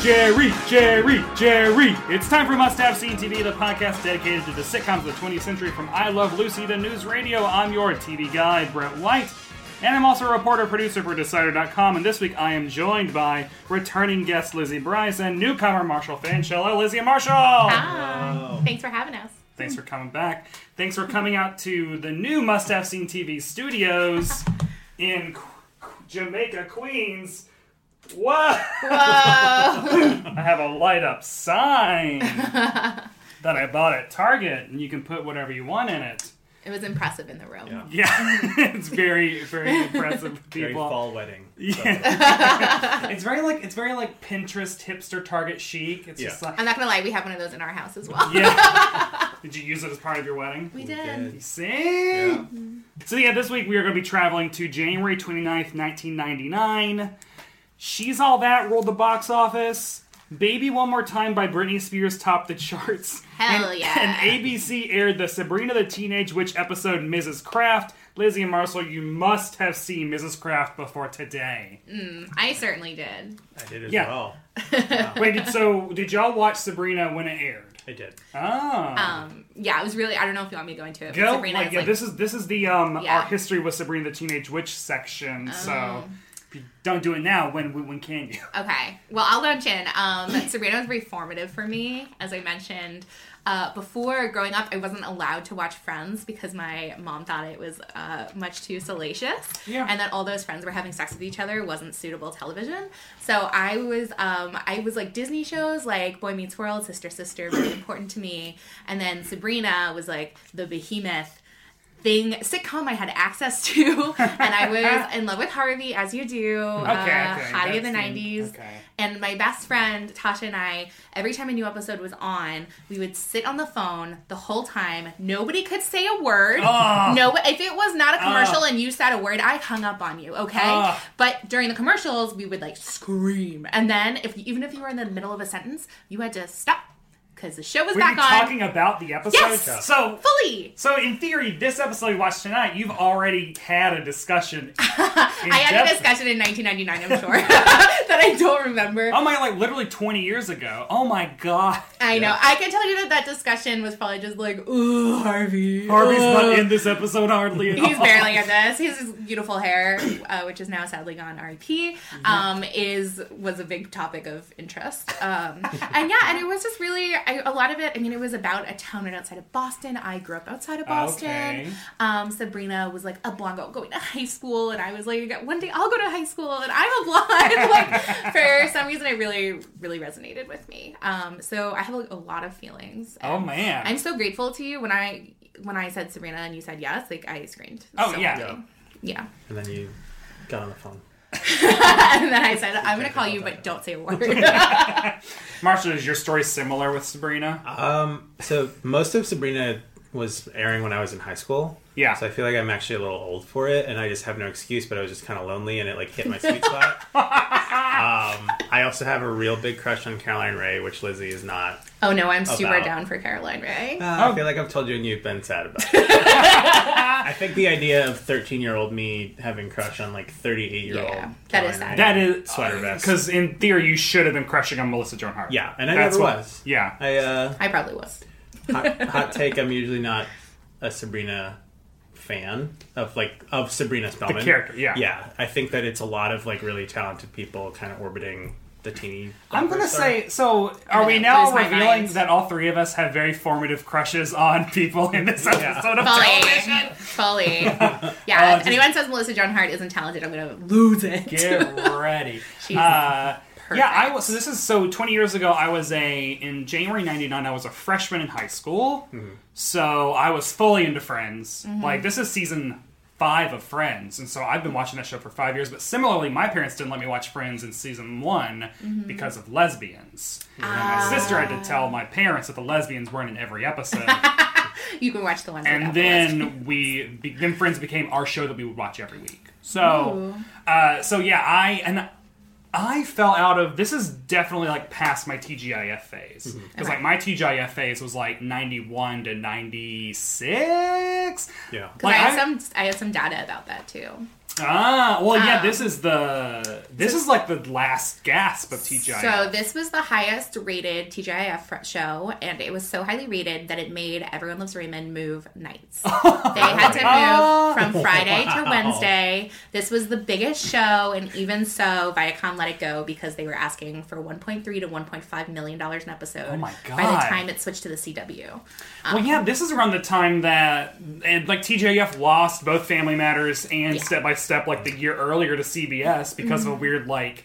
Jerry, Jerry, Jerry. It's time for Must Have Seen TV, the podcast dedicated to the sitcoms of the 20th century from I Love Lucy to News Radio. I'm your TV guide, Brett White. And I'm also a reporter producer for Decider.com. And this week I am joined by returning guest Lizzie Bryce and newcomer Marshall Finch. Hello, Lizzie and Marshall. Hi. Thanks for having us. Thanks for coming back. Thanks for coming out to the new Must Have Seen TV studios in Qu- Qu- Jamaica, Queens. Whoa! I have a light up sign that I bought at Target, and you can put whatever you want in it. It was impressive in the room. Yeah, it's very, very impressive. People. Very fall wedding. Yeah. it's very like it's very like Pinterest hipster Target chic. It's just like I'm not gonna lie, we have one of those in our house as well. yeah. Did you use it as part of your wedding? We did. You see? So yeah, this week we are going to be traveling to January 29th, 1999. She's All That ruled the box office. Baby One More Time by Britney Spears topped the charts. Hell and, yeah. And ABC aired the Sabrina the Teenage Witch episode Mrs. Kraft. Lizzie and Marshall, you must have seen Mrs. Kraft before today. I certainly did. I did as Yeah. well. Wait, did, so did y'all watch Sabrina when it aired? I did. Oh. Um, yeah, it was really. I don't know if you want me to go into it. but Go, Sabrina like, is yeah, like, this is this is the um Yeah. our history with Sabrina the Teenage Witch section. So Oh. if you don't do it now, when when, when can you? Okay. Well, I'll launch in. Um, Sabrina was very formative for me, as I mentioned. Uh, before growing up, I wasn't allowed to watch Friends because my mom thought it was uh, much too salacious, Yeah. and that all those friends were having sex with each other wasn't suitable television. So I was, um, I was like Disney shows like Boy Meets World, Sister Sister, very important to me, and then Sabrina was like the behemoth thing sitcom I had access to, and I was in love with Harvey, as you do. Okay, uh, okay, Hottie of the '90s. okay. And my best friend Tasha and I, every time a new episode was on, we would sit on the phone the whole time. Nobody could say a word. Ah. No, if it was not a commercial and you said a word, I hung up on you. Okay. Ah. But during the commercials, we would like scream, and then if even if you were in the middle of a sentence, you had to stop because the show was Were back you on. talking about the episode? Yes. So fully. so in theory, this episode we watched tonight, you've already had a discussion. I had a discussion in 1999, I'm sure, that I don't remember. Oh my, like literally twenty years ago. Oh my god. I know. I can tell you that that discussion was probably just like, ooh, Harvey. Harvey's not in this episode hardly at He's all. barely in this. His beautiful hair, uh, which is now sadly gone, R.I.P., um, is was a big topic of interest. Um, and yeah, and it was just really I, a lot of it. I mean, it was about a town right outside of Boston. I grew up outside of Boston. Okay. Um, Sabrina was like a blonde girl going to high school, and I was like, one day I'll go to high school, and I'm a blonde. like for some reason, it really, really resonated with me. Um, so I have like, a lot of feelings. Oh man. I'm so grateful to you when I when I said Sabrina and you said yes. Like I screamed. Oh, so yeah. happy. yeah. And then you got on the phone. and then I said, I'm gonna call you, but don't say a word. Marshall, is your story similar with Sabrina? Um, so most of Sabrina was airing when I was in high school. Yeah. So I feel like I'm actually a little old for it, and I just have no excuse. But I was just kind of lonely, and it like hit my sweet spot. um, I also have a real big crush on Caroline Rhea, which Lizzie is not. Oh no, I'm super About- down for Caroline Rhea. Uh, I feel like I've told you and you've been sad about it. I think the idea of 13 year old me having crush on like 38 year old. Yeah, that is sad. That is Sweater vest. because in theory you should have been crushing on Melissa Joan Hart. Yeah, and I That's never what- was. Yeah, I uh, I probably was. Hot, hot take. I'm usually not a Sabrina fan of like of Sabrina Spellman. The character, yeah. yeah. I think that it's a lot of like really talented people kind of orbiting the teeny. I'm gonna star. say. So, are we now revealing that all three of us have very formative crushes on people in this episode of television? Fully. Fully. Uh, Yeah, if anyone says Melissa Joan Hart isn't talented, I'm gonna lose it. Get ready. She's uh, yeah, I was. So this is so. Twenty years ago, I was a in January '99. I was a freshman in high school. So I was fully into Friends. Mm-hmm. Like this is season five of Friends, and so I've been watching that show for five years. But similarly, my parents didn't let me watch Friends in season one Mm-hmm. because of lesbians. And my sister had to tell my parents that the lesbians weren't in every episode. You can watch the one. and then we be, then Friends became our show that we would watch every week. So, uh, so yeah, I and I fell out of this is definitely like past my TGIF phase mm-hmm. because like my TGIF phase was like ninety one to ninety six. Yeah. Because Like, I have I- some, I have some data about that too. Ah, well, yeah, Um, this is the this is like the last gasp of TGIF. So this was the highest rated TGIF show, and it was so highly rated that it made Everyone Loves Raymond move nights. they had to move from Friday to Wednesday. This was the biggest show, and even so, Viacom let it go because they were asking for 1.3 to 1.5 million dollars an episode. Oh my god! By the time it switched to the CW, Well, yeah, this is around the time that and, like TGIF lost both Family Matters and Yeah. Step by Step like the year earlier to CBS because Mm-hmm. of a weird like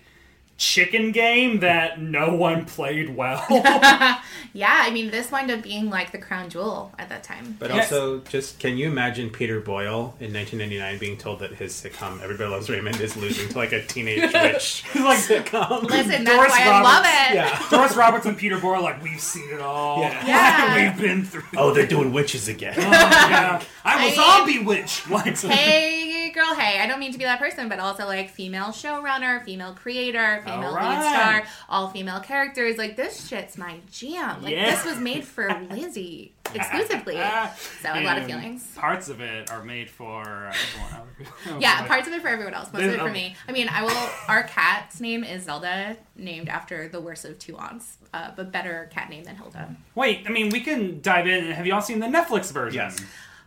chicken game that no one played well. yeah, I mean, this wound up being like the crown jewel at that time. But Yes. also, just can you imagine Peter Boyle in 1999 being told that his sitcom "Everybody Loves Raymond" is losing to like a teenage witch like sitcom? Listen, that's Doris why I love it. Yeah. Doris Roberts and Peter Boyle, like we've seen it all. Yeah. Yeah. we've been through. Oh, they're doing witches again. yeah. I'm a I- zombie witch. Like, hey girl hey i don't mean to be that person but also like female showrunner female creator female All lead star all female characters like this shit's my jam like Yeah. this was made for lizzie exclusively so a lot of feelings Parts of it are made for everyone else. yeah Like- parts of it for everyone else most of it for me i mean i will our cat's name is zelda named after the worst of two aunts uh, but better cat name than hilda Wait, I mean, we can dive in. Have you all seen the Netflix version? Yes.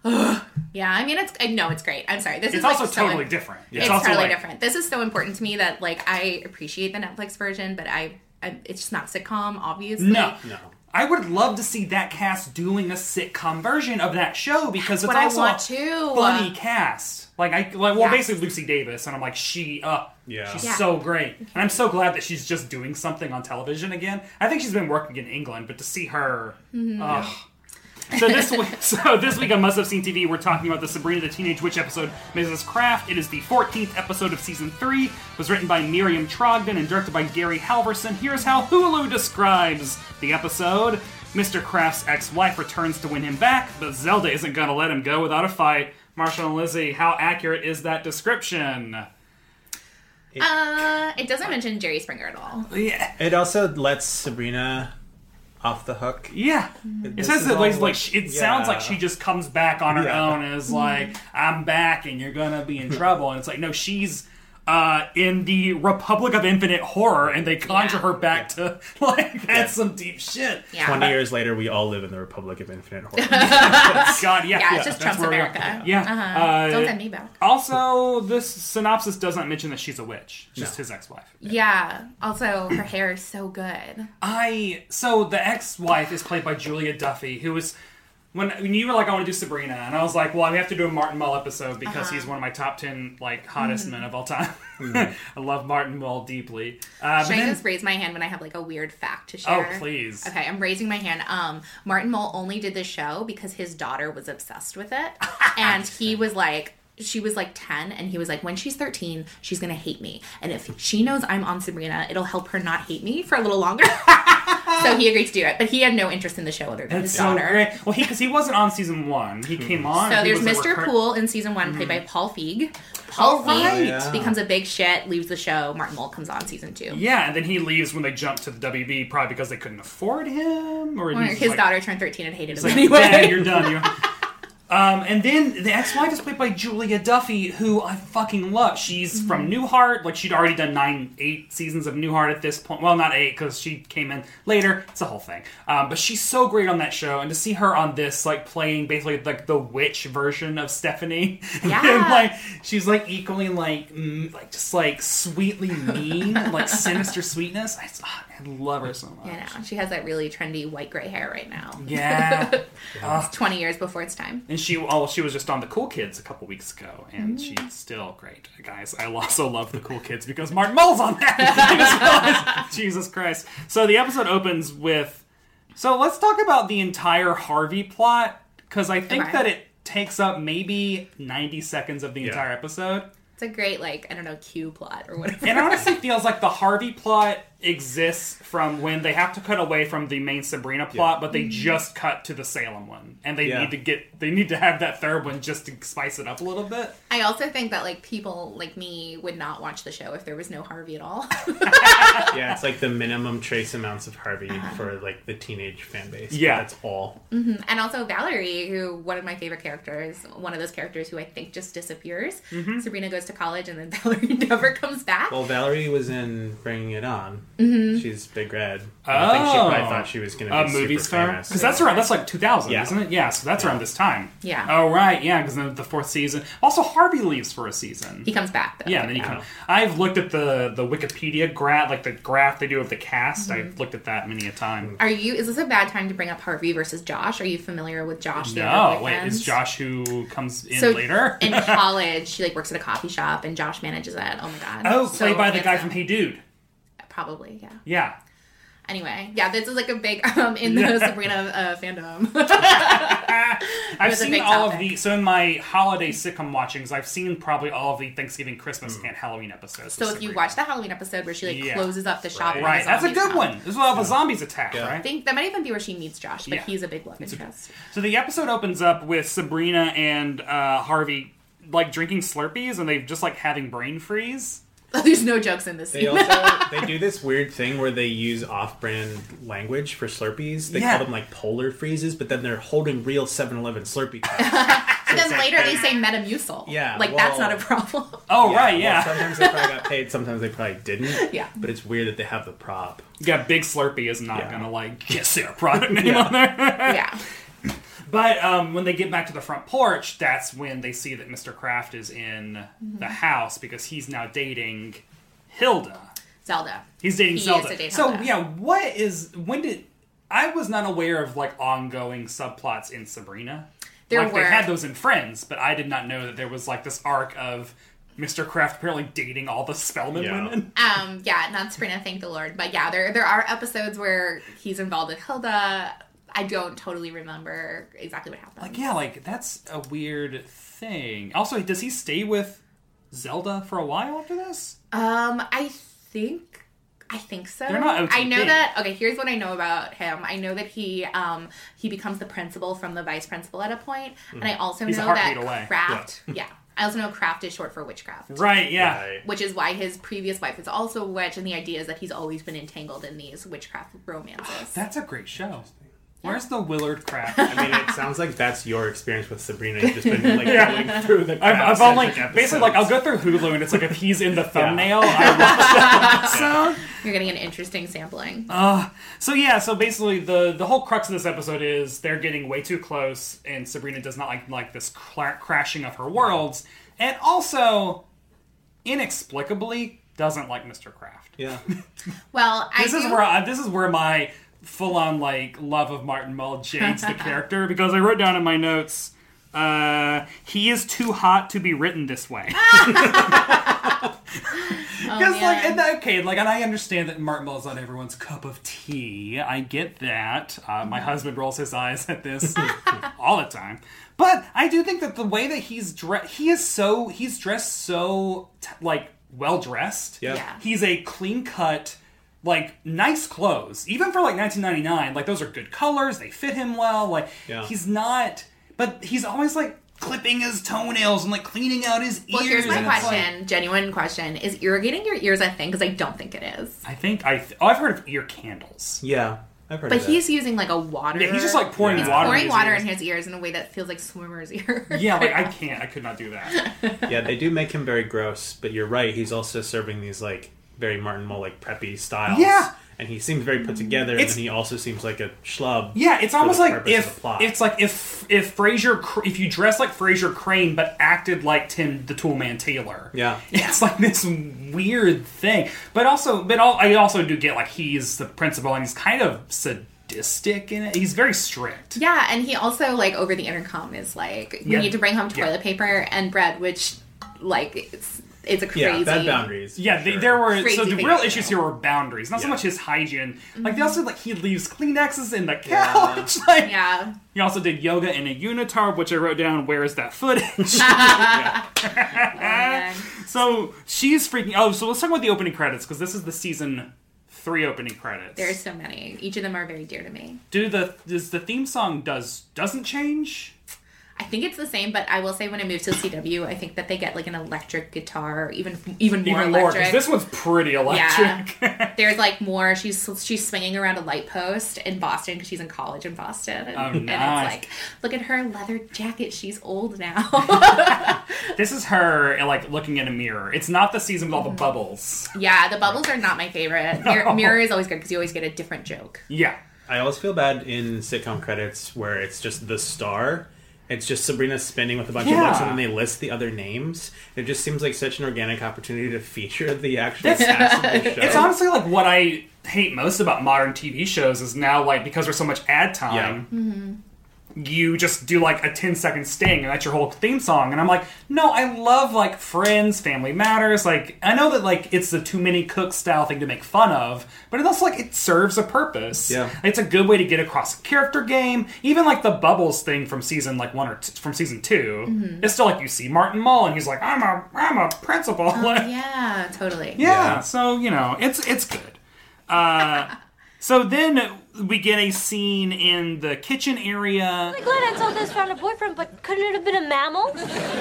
yeah i mean it's i know it's great i'm sorry this It's is also like so totally different. It's, also totally like- different. This is so important to me that like I appreciate the Netflix version, but I, I it's just not sitcom, obviously. No, No. I would love to see that cast doing a sitcom version of that show because That's it's what I also want a too. funny cast. Like I, like, well, Yes. basically Lucy Davis, and I'm like, she, uh, Yeah. she's Yeah. so great, and I'm so glad that she's just doing something on television again. I think she's been working in England, but to see her, Mm-hmm. ugh. So this week, so this week on Must Have Seen TV, we're talking about the Sabrina the Teenage Witch episode, Mrs. Kraft. It is the 14th episode of season three. It was written by Miriam Trogdon and directed by Gary Halvorson. Here's how Hulu describes the episode. Mr. Kraft's ex-wife returns to win him back, but Zelda isn't gonna let him go without a fight. Marshall and Lizzie, how accurate is that description? Uh, it doesn't mention Jerry Springer at all. Yeah, It also lets Sabrina off the hook. yeah. It says is that like, like- like she, it sounds like she just comes back on her Yeah. own and is like, mm. "I'm back, and you're gonna be in trouble." And it's like, no, she's uh, in the Republic of Infinite Horror, and they conjure Yeah. her back to like that's some deep shit. Yeah. Twenty years later, we all live in the Republic of Infinite Horror. God, yeah, Yeah, it's just that's Trump's where we are. America. Yeah. Uh-huh. Uh, Don't send me back. Also, this synopsis does not mention that she's a witch, just No. his ex-wife. Yeah. Also, her hair is so good. I so the ex-wife is played by Julia Duffy, who was when, when you were like, I want to do Sabrina, and I was like, well, we have to do a Martin Mull episode because Uh-huh. he's one of my top ten like hottest Mm. men of all time. I love Martin Mull deeply. Uh, Should I then- just raise my hand when I have like a weird fact to share? oh please, Okay, I'm raising my hand. Um, Martin Mull only did this show because his daughter was obsessed with it, and he was like. She was like 10, and he was like, When she's 13, she's gonna hate me. And if she knows I'm on Sabrina, it'll help her not hate me for a little longer. so he agreed to do it, but he had no interest in the show other than that's his so daughter. great. Well, he because he wasn't on season one, he came on. So there's Mr. recur- Poole in season one, played Mm-hmm. by Paul Feig. Paul Oh. Feig Yeah. becomes a big shit, leaves the show. Martin Mull comes on season two. Yeah, and then he leaves when they jump to the WB, probably because they couldn't afford him, or Or his like, daughter turned 13 and hated him like, anyway. Dad, you're done. You're... Um, and then the ex-wife is played by Julia Duffy, who I fucking love. She's from Newhart. Like she'd already done nine, eight seasons of Newhart at this point. Well, not eight because she came in later. It's a whole thing. Um, but she's so great on that show, and to see her on this, like playing basically like the witch version of Stephanie. Yeah. and, like she's like equally like mm, like just like sweetly mean, like sinister sweetness. I, ah, I love her so much. Know, she has that really trendy white gray hair right now. Yeah. It's 20 years before it's time. And she, oh, she was just on the Cool Kids a couple weeks ago, and mm. she's still great, guys. I also love the Cool Kids because Martin Mull's on that. I just realized- Jesus Christ! So the episode opens with. So let's talk about the entire Harvey plot because I think Okay. that it takes up maybe ninety seconds of the Yeah. entire episode. It's a great, like, I don't know, Q plot or whatever. It honestly feels like the Harvey plot exists from when they have to cut away from the main Sabrina plot, but they mm-hmm. just cut to the Salem one, and they Yeah. need to get they need to have that third one just to spice it up a little bit. I also think that, like, people like me would not watch the show if there was no Harvey at all. Yeah, it's like the minimum trace amounts of Harvey uh-huh. for like the teenage fan base. Yeah. that's all. Mm-hmm. and also Valerie, who, one of my favorite characters, one of those characters who I think just disappears. Mm-hmm. Sabrina goes to college and then Valerie never comes back. Well, Valerie was in Bringing It On. She's Big Red. I think she Oh. probably thought she was going to be a be movie super star famous. because that's around that's like 2000 Yeah. isn't it yeah so that's around this time Yeah. oh right yeah because the, the fourth season also harvey leaves for a season he comes back, though. yeah and then you come i've looked at the the wikipedia graph like the graph they do of the cast Mm-hmm. i've looked at that many a time Are you, is this a bad time to bring up Harvey versus Josh? Are you familiar with Josh? no wait is josh who comes in so later in college, she like works at a coffee shop, and Josh manages it. Oh my god! oh So played by the guy from hey dude Probably, yeah. yeah Anyway, yeah, this is like a big um in the Sabrina uh, fandom. I've seen big all of the so in my holiday sitcom watchings i've seen probably all of the thanksgiving christmas Hmm. and halloween episodes so of if you watch the Halloween episode where she like Yeah. closes up the shop, Right. right the that's a good come. one this is where all the zombies attack Yeah. I think that might even be where she meets Josh, but Yeah. he's a big love interest. So the episode opens up with Sabrina and uh, Harvey like drinking Slurpees, and they just like having brain freeze. There's no jokes in this They scene. also they do this weird thing where they use off-brand language for Slurpees. They Yeah. call them like polar freezes, but then they're holding real 7-Eleven Slurpee cups. and then later they say Metamucil. Yeah, like that's not a problem. Oh right, well, yeah. sometimes they probably got paid, sometimes they probably didn't. Yeah. But it's weird that they have the prop. yeah, Big Slurpee is not Yeah. gonna like get their product name Yeah. on there. yeah. But um, when they get back to the front porch, that's when they see that Mr. Kraft is in the house because he's now dating Hilda. Zelda. He's dating He is Zelda. to date so Hilda. yeah, what is when did I was not aware of like ongoing subplots in Sabrina. There like were. they had those in Friends, but I did not know that there was like this arc of Mr. Kraft apparently dating all the Spellman Yeah. women. Um, yeah, not Sabrina, thank the Lord. But yeah, there there are episodes where he's involved with Hilda. I don't totally remember exactly what happened. Like yeah, like that's a weird thing. Also, does he stay with Zelda for a while after this? Um, I think I think so. They're not I know that. Okay, here's what I know about him. I know that he um he becomes the principal from the vice principal at a point, and I also He's know heartbeat that away. Craft. Yeah. I also know Craft is short for witchcraft. Right, yeah. Right. Which is why his previous wife is also a witch, and the idea is that he's always been entangled in these witchcraft romances. That's a great show. Where's the Willard Kraft? I mean, it sounds like that's your experience with Sabrina. You've just been like going through the. I've, I've only Kraft-centric basically like I'll go through Hulu and it's like if he's in the thumbnail, I watch that episode. You're getting an interesting sampling. Uh, So yeah, so basically the the whole crux of this episode is they're getting way too close, and Sabrina does not like like this cla crashing of her worlds, and also inexplicably doesn't like Mr. Kraft. Yeah. well, I This is do- where I, this is where my full on like love of Martin Mull jades the character because I wrote down in my notes. Uh, he is too hot to be written this way. Because like, and that, okay, like, and I understand that Martin Mull is not everyone's cup of tea. I get that. Uh, my husband rolls his eyes at this all the time, but I do think that the way that he's dressed, he is so he's dressed so t- like well dressed. Yeah. Yeah. he's a clean cut. Like nice clothes, even for like 1999. Like those are good colors. They fit him well. Like Yeah. he's not, but he's always like clipping his toenails and like cleaning out his ears. Well, here's my and it's like- question, genuine question: Is irrigating your ears a thing? Because I don't think it is. I think I th- oh, I've heard of ear candles. Yeah, I've heard But of that. He's using like a water. Yeah, he's just like pouring He's water. pouring in his water ears. in his ears in a way that feels like swimmer's ear. Yeah, like I can't. I could not do that. Yeah, they do make him very gross, but you're right. He's also serving these like very Martin Mull like preppy styles. Yeah. and he seems very put together, It's- and he also seems like a schlub. Yeah, it's for almost the like if it's like if if Frasier if you dress like Frasier Crane but acted like Tim the Toolman Taylor. Yeah. It's like this weird thing. But also but al- I also do get like he's the principal and he's kind of sadistic in it. He's very strict. Yeah, and he also like over the intercom is like, we Yeah. need to bring home Yeah. toilet paper and bread, which like it's it's a crazy. yeah, bad boundaries. Yeah, for they, sure. there were Crazy so the real issues do. here were boundaries, not so much his hygiene. Like they mm-hmm. also like he leaves Kleenexes in the couch. Like Yeah, he also did yoga in a unitard, which I wrote down. Where is that footage? Oh, and So she's freaking. Oh, so let's talk about the opening credits because this is the season three opening credits. there's so many. Each of them are very dear to me. do the does the theme song does doesn't change? I think it's the same, but I will say when I moved to CW, I think that they get like an electric guitar, even even more Even electric. because this one's pretty electric. Yeah, there's like more. She's she's swinging around a light post in Boston because she's in college in Boston, and, Oh, and it's like, look at her leather jacket. She's old now. this is her like looking in a mirror. It's not the season with all the mm-hmm. bubbles. yeah, the bubbles are not my favorite. Mir- Mirror is always good because you always get a different joke. Yeah. I always feel bad in sitcom credits where it's just the star. It's just Sabrina spinning with a bunch Yeah. of books, and then they list the other names. It just seems like such an organic opportunity to feature the actual That's- cast of the show. It's honestly like what I hate most about modern TV shows is now like because there's so much ad time. Mm-hmm. You just do like a 10 second sting and that's your whole theme song. And I'm like, no, I love like Friends, Family Matters. Like, I know that like it's the too many cooks style thing to make fun of, but it's also like it serves a purpose. Yeah. It's a good way to get across a character game. Even like the Bubbles thing from season like one or t- from season 2 It's still like you see Martin Mull and he's like, I'm a, I'm a principal. Like, Yeah, totally. yeah, Yeah. so you know, it's it's good. Uh, so then we get a scene in the kitchen area. I'm glad I told this found a boyfriend, but couldn't it have been a mammal?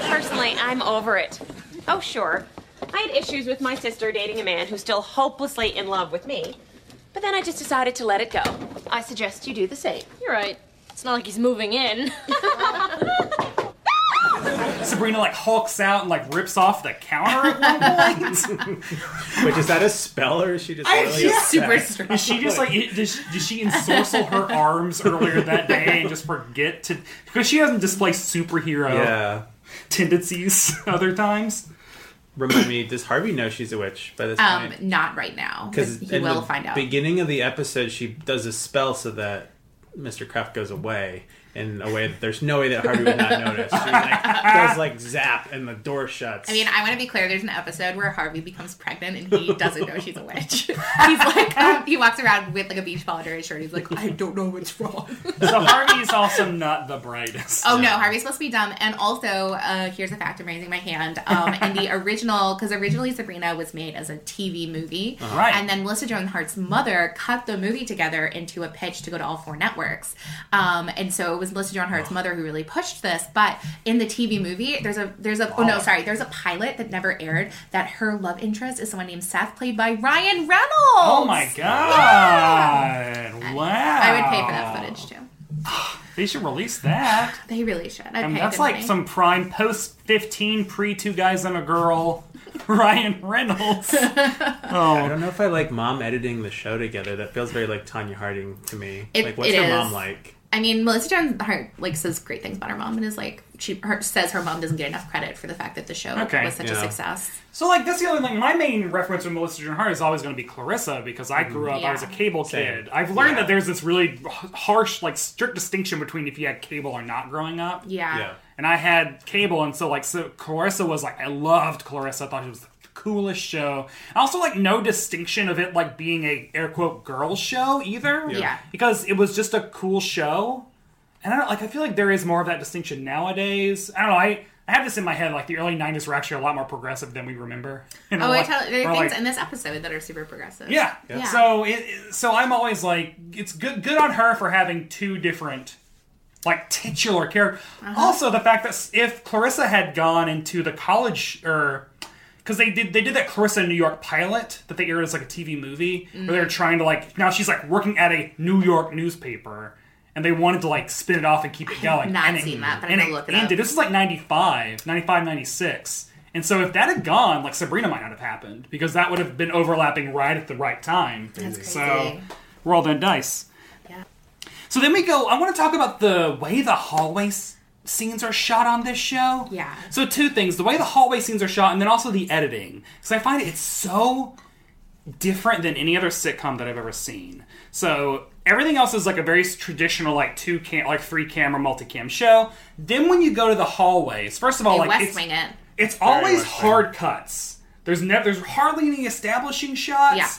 Personally, I'm over it. Oh, sure. I had issues with my sister dating a man who's still hopelessly in love with me. But then I just decided to let it go. I suggest you do the same. You're right. It's not like he's moving in. Sabrina like hulks out and like rips off the counter at one point. Which is that a spell or is she just I- really yeah. upset? Super strong. Is she just like it- did she, did she ensorcel her arms earlier that day and just forget to because she hasn't display superhero Yeah. tendencies other times? Remind me, does Harvey know she's a witch by this Um, point? not right now because he in will the find out. Beginning of the episode, she does a spell so that Mr. Kraft goes away in a way that there's no way that Harvey would not notice. She like does like zap and the door shuts. I mean, I want to be clear. There's an episode where Harvey becomes pregnant and he doesn't know she's a witch. He's like, um, he walks around with like a beach ball under his shirt. He's like, I don't know what's wrong. So Harvey's also not the brightest. Oh no, Harvey's supposed to be dumb. And also, uh, here's a fact: I'm raising my hand. Um, in the original, because originally Sabrina was made as a TV movie, Right. And then Melissa Joan Hart's mother cut the movie together into a pitch to go to all four networks. Um, and so it was Melissa Joan Hart's mother who really pushed this. But in the TV movie, there's a there's a oh no, sorry, there's a pilot that never aired that her love interest is someone named Seth, played by Ryan Reynolds. Oh my god! Wow. I would pay for that footage too. They should release that. They really should. I'd I mean, pay that's like money. some prime post 15 pre two guys and a girl Ryan Reynolds. oh, I don't know if I like mom editing the show together. That feels very like Tonya Harding to me. It- like, what's it her is. mom like? I mean, Melissa Joan Hart like says great things about her mom, and is like she her, says her mom doesn't get enough credit for the fact that the show Okay. was such a success. So, like, that's the other thing. My main reference with Melissa Joan Hart is always going to be Clarissa because I grew up, I was a Yeah. cable Same. kid. I've learned Yeah. that there's this really harsh, like, strict distinction between if you had cable or not growing up. Yeah. Yeah. And I had cable, and so, like, so Clarissa was like, I loved Clarissa. I thought she was the coolest show. And also, like, no distinction of it, like, being a air quote girls show either. Yeah. Because it was just a cool show. And I don't like. I feel like there is more of that distinction nowadays. I don't know. I I have this in my head. Like the early '90s were actually a lot more progressive than we remember. You know, Oh, I tell there or, are things like- in this episode that are super progressive. yeah. Yeah. So it, it- so I'm always like, it's good good on her for having two different like titular character. Uh-huh. Also, the fact that if Clarissa had gone into the college or because they did they did that Clarissa in New York pilot that they aired as like a TV movie where they're Mm. trying to like now she's like working at a New York newspaper. And they wanted to like spin it off and keep it going. not and seen that, but I'm and gonna look it ended. up. This is like 95, 95, 96. And so if that had gone, like Sabrina might not have happened because that would have been overlapping right at the right time. That's So crazy. roll that dice. Yeah. So then we go. I want to talk about the way the hallway s- scenes are shot on this show. Yeah. So two things: the way the hallway scenes are shot, and then also the editing. Because I find it's so different than any other sitcom that I've ever seen. So everything else is like a very traditional, like two cam, like three camera multicam show. Then when you go to the hallways, first of all, They like West it's, Wing it. it's always West hard cuts. There's never there's hardly any establishing shots. Yeah.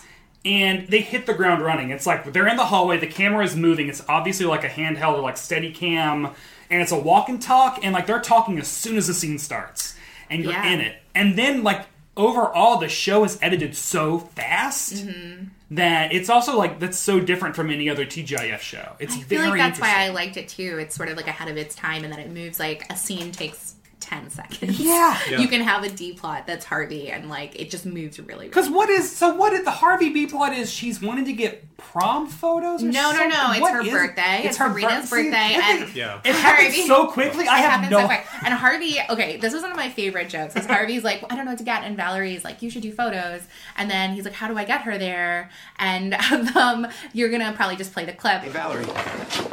And they hit the ground running. It's like they're in the hallway, the camera is moving. It's obviously like a handheld or like steady cam, and it's a walk and talk, and like they're talking as soon as the scene starts. And you're Yeah. in it. And then like overall the show is edited so fast Mm-hmm. that it's also like that's so different from any other TGIF show. It's I feel very like that's why I liked it too. It's sort of like ahead of its time, and that it moves like a scene takes ten seconds. Yeah. Yeah. you can have a D plot that's Harvey, and like it just moves really. really Because what is so? What did the Harvey B plot is? She's wanting to get prom photos. Or No, no, no, something? it's What her is- birthday. It's Sabrina's bir- See, birthday, it- and- Yeah. it happened Harvey- so quickly. I It have no. so quick. And Harvey, okay, this was one of my favorite jokes. Is Harvey's like, I don't know what to get, and Valerie's like, you should do photos. And then he's like, how do I get her there? And um, you're gonna probably just play the clip. Hey, Valerie,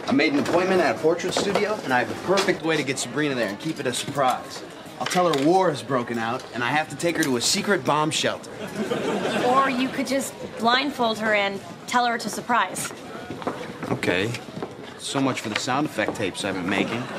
I made an appointment at a portrait studio, and I have the perfect way to get Sabrina there and keep it a surprise. I'll tell her war has broken out, and I have to take her to a secret bomb shelter. Or you could just blindfold her and tell her it's a surprise. Okay. So much for the sound effect tapes I've been making.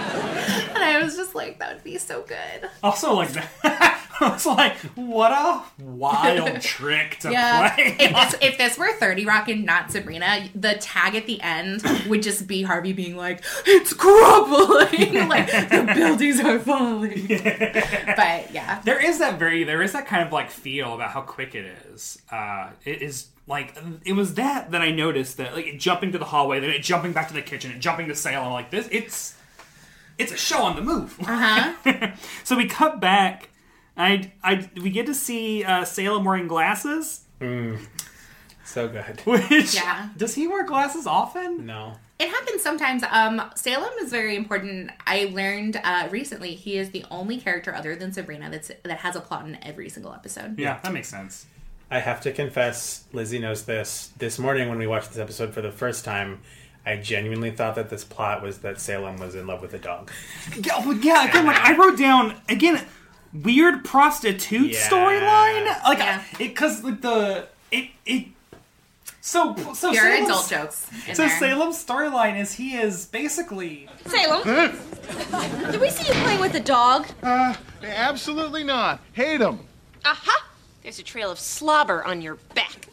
And I was just like, that would be so good. Also, like that. I was like, what a wild trick to Yeah. play. If this, if this were 30 Rock and not Sabrina, the tag at the end would just be Harvey being like, it's crumbling. like, the buildings are falling. But yeah. There is that very, there is that kind of like feel about how quick it is. Uh, it is like it was that that I noticed that like jumping to the hallway, then it jumping back to the kitchen, and jumping to Salem like this. It's it's a show on the move. Uh huh. so we cut back. I I we get to see uh, Salem wearing glasses. So good. Which Yeah. does he wear glasses often? No. It happens sometimes. Um, Salem is very important. I learned uh, recently he is the only character other than Sabrina that's that has a plot in every single episode. Yeah, that makes sense. I have to confess, Lizzie knows this. This morning, when we watched this episode for the first time, I genuinely thought that this plot was that Salem was in love with a dog. Yeah, yeah. Again, like I wrote down again, weird prostitute Yeah. storyline. Like Yeah. it because like the it it. So so Pure Salem's- adult jokes. In So there. Salem's storyline is he is basically Salem, did we see you playing with a dog? Uh, absolutely not. Hate him. Aha! There's a trail of slobber on your back.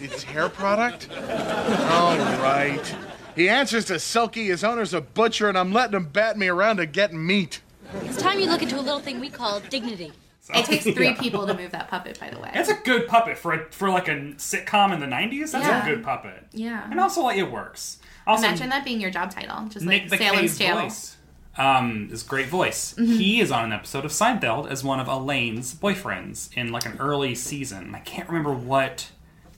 It's hair product? All right. He answers to Silky, his owner's a butcher, and I'm letting him bat me around to get meat. It's time you look into a little thing we call dignity. It takes three people to move that puppet, by the way. That's a good puppet for a, for like a sitcom in the '90s. That's Yeah. a good puppet. Yeah. and also like it works. Also, Imagine that being your job title, just Nick like the Salem's Cave's Tale. voice. Um, is great voice. Mhm. He is on an episode of Seinfeld as one of Elaine's boyfriends in like an early season. I can't remember what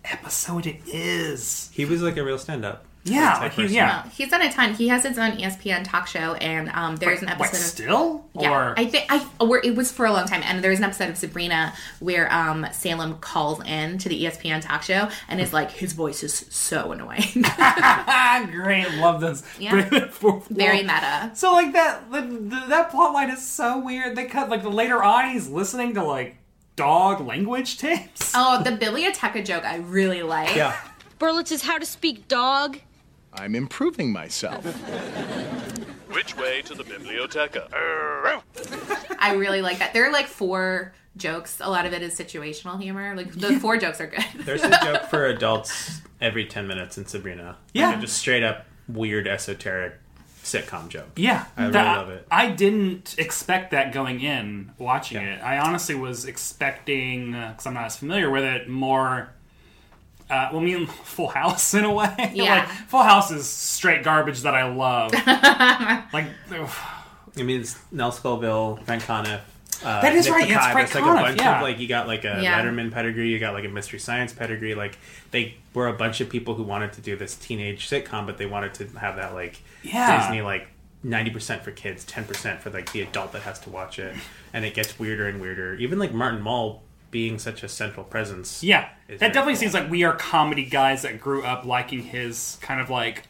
episode it is. He was like a real stand-up. Yeah, he- person. yeah. No, he's done a ton. He has his own ESPN talk show, and um, there's an episode wait, of still Yeah, or I think I where it was for a long time, and there's an episode of Sabrina where um, Salem calls in to the ESPN talk show and is like, his voice is so annoying, great. Love this. Yeah. Bring it forward. very meta. So like that the, the, that plot line is so weird. They cut like the later on he's listening to like dog language tapes. Oh, the Billy biblioteca joke I really like. Yeah. Berlitz is How to Speak Dog. I'm improving myself. Which way to the biblioteca? I really like that. There are like four jokes. A lot of it is situational humor. Like the four jokes are good. There's a joke for adults every 10 minutes in Sabrina. Yeah. Like just straight up weird, esoteric sitcom joke. Yeah, I really that- love it. I didn't expect that going in watching it. I honestly was expecting because I'm not as familiar with it more Uh, well, I mean, Full House in a way. Yeah. like, Full House is straight garbage that I love. like, ugh. I mean, it's Nell Scovell, Frank Conniff. Uh, That is Nick right, yeah, it's Bakay, Frank but like Conniff, a bunch yeah. of like you got like a Yeah. Letterman pedigree, you got like a Mystery Science pedigree. Like they were a bunch of people who wanted to do this teenage sitcom, but they wanted to have that like Yeah. Disney like ninety percent for kids, ten percent for like the adult that has to watch it, and it gets weirder and weirder. Even like Martin Mull being such a central presence. Yeah, that definitely cool. seems like we are comedy guys that grew up liking his kind of like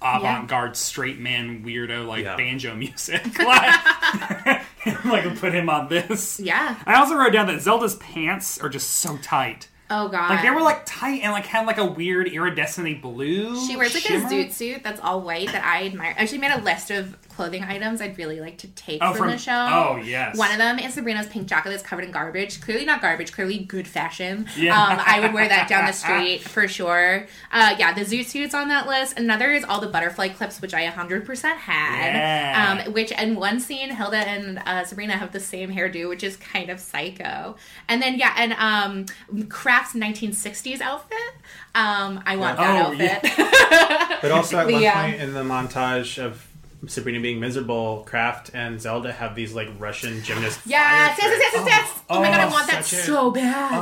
avant-garde straight man weirdo like Yeah. banjo music. like, like put him on this. Yeah. I also wrote down that Zelda's pants are just so tight. Oh god. Like they were like tight and like had like a weird iridescent blue. She wears like shimmer. a zoot suit that's all white that I admire. I actually made a list of clothing items I'd really like to take Oh, from, from- the show. oh, yes. One of them is Sabrina's pink jacket that's covered in garbage. Clearly not garbage, clearly good fashion. Yeah. Um, I would wear that down the street for sure. Uh, yeah, the zoot suit's on that list. Another is all the butterfly clips, which I 100% had. Yeah. Um, which in one scene, Hilda and uh, Sabrina have the same hairdo, which is kind of psycho. And then yeah, and um, Kraft's 1960s outfit. Um, I want that Oh, yeah. outfit. But also at The, one uh, point in the montage of Sabrina being miserable, Kraft and Zelda have these like Russian gymnast. Yes, yes, yes, yes, yes, yes. Oh, my god, I oh, want that a- so bad.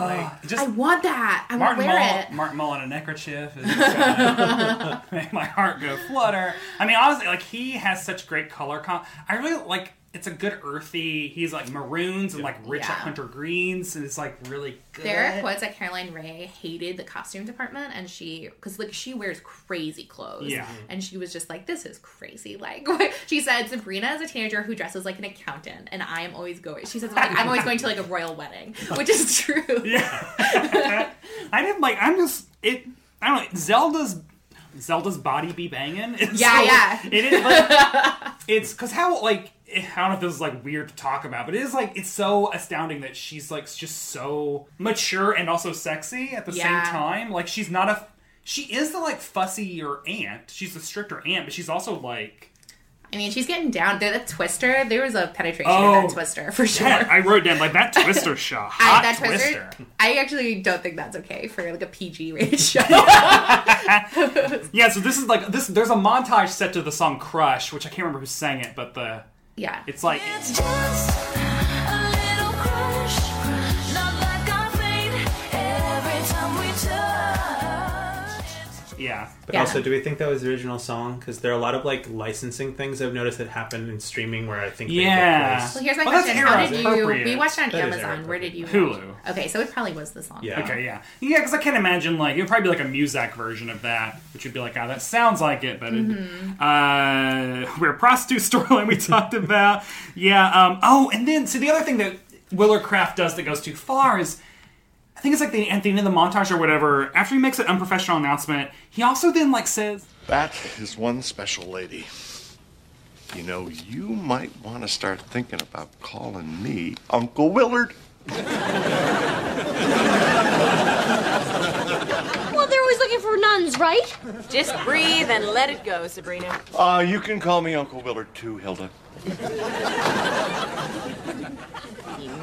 Oh, just- I want that. I want Martin to wear Mull, it. Martin Mull in a neckerchief is gonna make my heart go flutter. I mean, honestly, like he has such great color. Com- I really like. It's a good earthy. He's like maroons and like rich Yeah. hunter greens, and it's like really good. There are quotes that Caroline Rhea hated the costume department, and she, because like she wears crazy clothes, Yeah. and she was just like, "This is crazy." Like she said, Sabrina is a teenager who dresses like an accountant, and I am always going. She says, like, "I'm always going to like a royal wedding," which is true. Yeah, I didn't like. I'm just it. I don't know. Zelda's Zelda's body be banging. It's Yeah, so- yeah. It is. Like, it's because how like I don't know if this is like weird to talk about, but it is like it's so astounding that she's like just so mature and also sexy at the Yeah. same time. Like she's not a. She is the like fussier aunt. She's the stricter aunt, but she's also like. I mean, she's getting down. The, the twister, there was a penetration Oh, in that twister for sure. Yeah, I wrote down like that twister shot. I, Hot that twister. twister, I actually don't think that's okay for like a PG rated show. Yeah, so this is like this. There's a montage set to the song "Crush," which I can't remember who sang it, but the yeah, it's like yeah. But Yeah. also, do we think that was the original song? Because there are a lot of like licensing things I've noticed that happen in streaming where I think they Yeah. get. Well, here's my Well, question: How era did you? We watched it on That is Amazon. Where did you? Hulu. Okay, so it probably was the song. Yeah. Okay, yeah, yeah, because I can't imagine like it would probably be like a Muzak version of that, which would be like, oh, that sounds like it, but Mm-hmm. it, uh, we're a prostitute storyline we talked about, yeah. Um, oh, and then so the other thing that Willard Kraft does that goes too far is. I think it's like the, at the end of the montage or whatever. After he makes an unprofessional announcement, he also then like says, That is one special lady. You know, you might want to start thinking about calling me Uncle Willard. Well, they're always looking for nuns, right? Just breathe and let it go, Sabrina. Uh, you can call me Uncle Willard too, Hilda.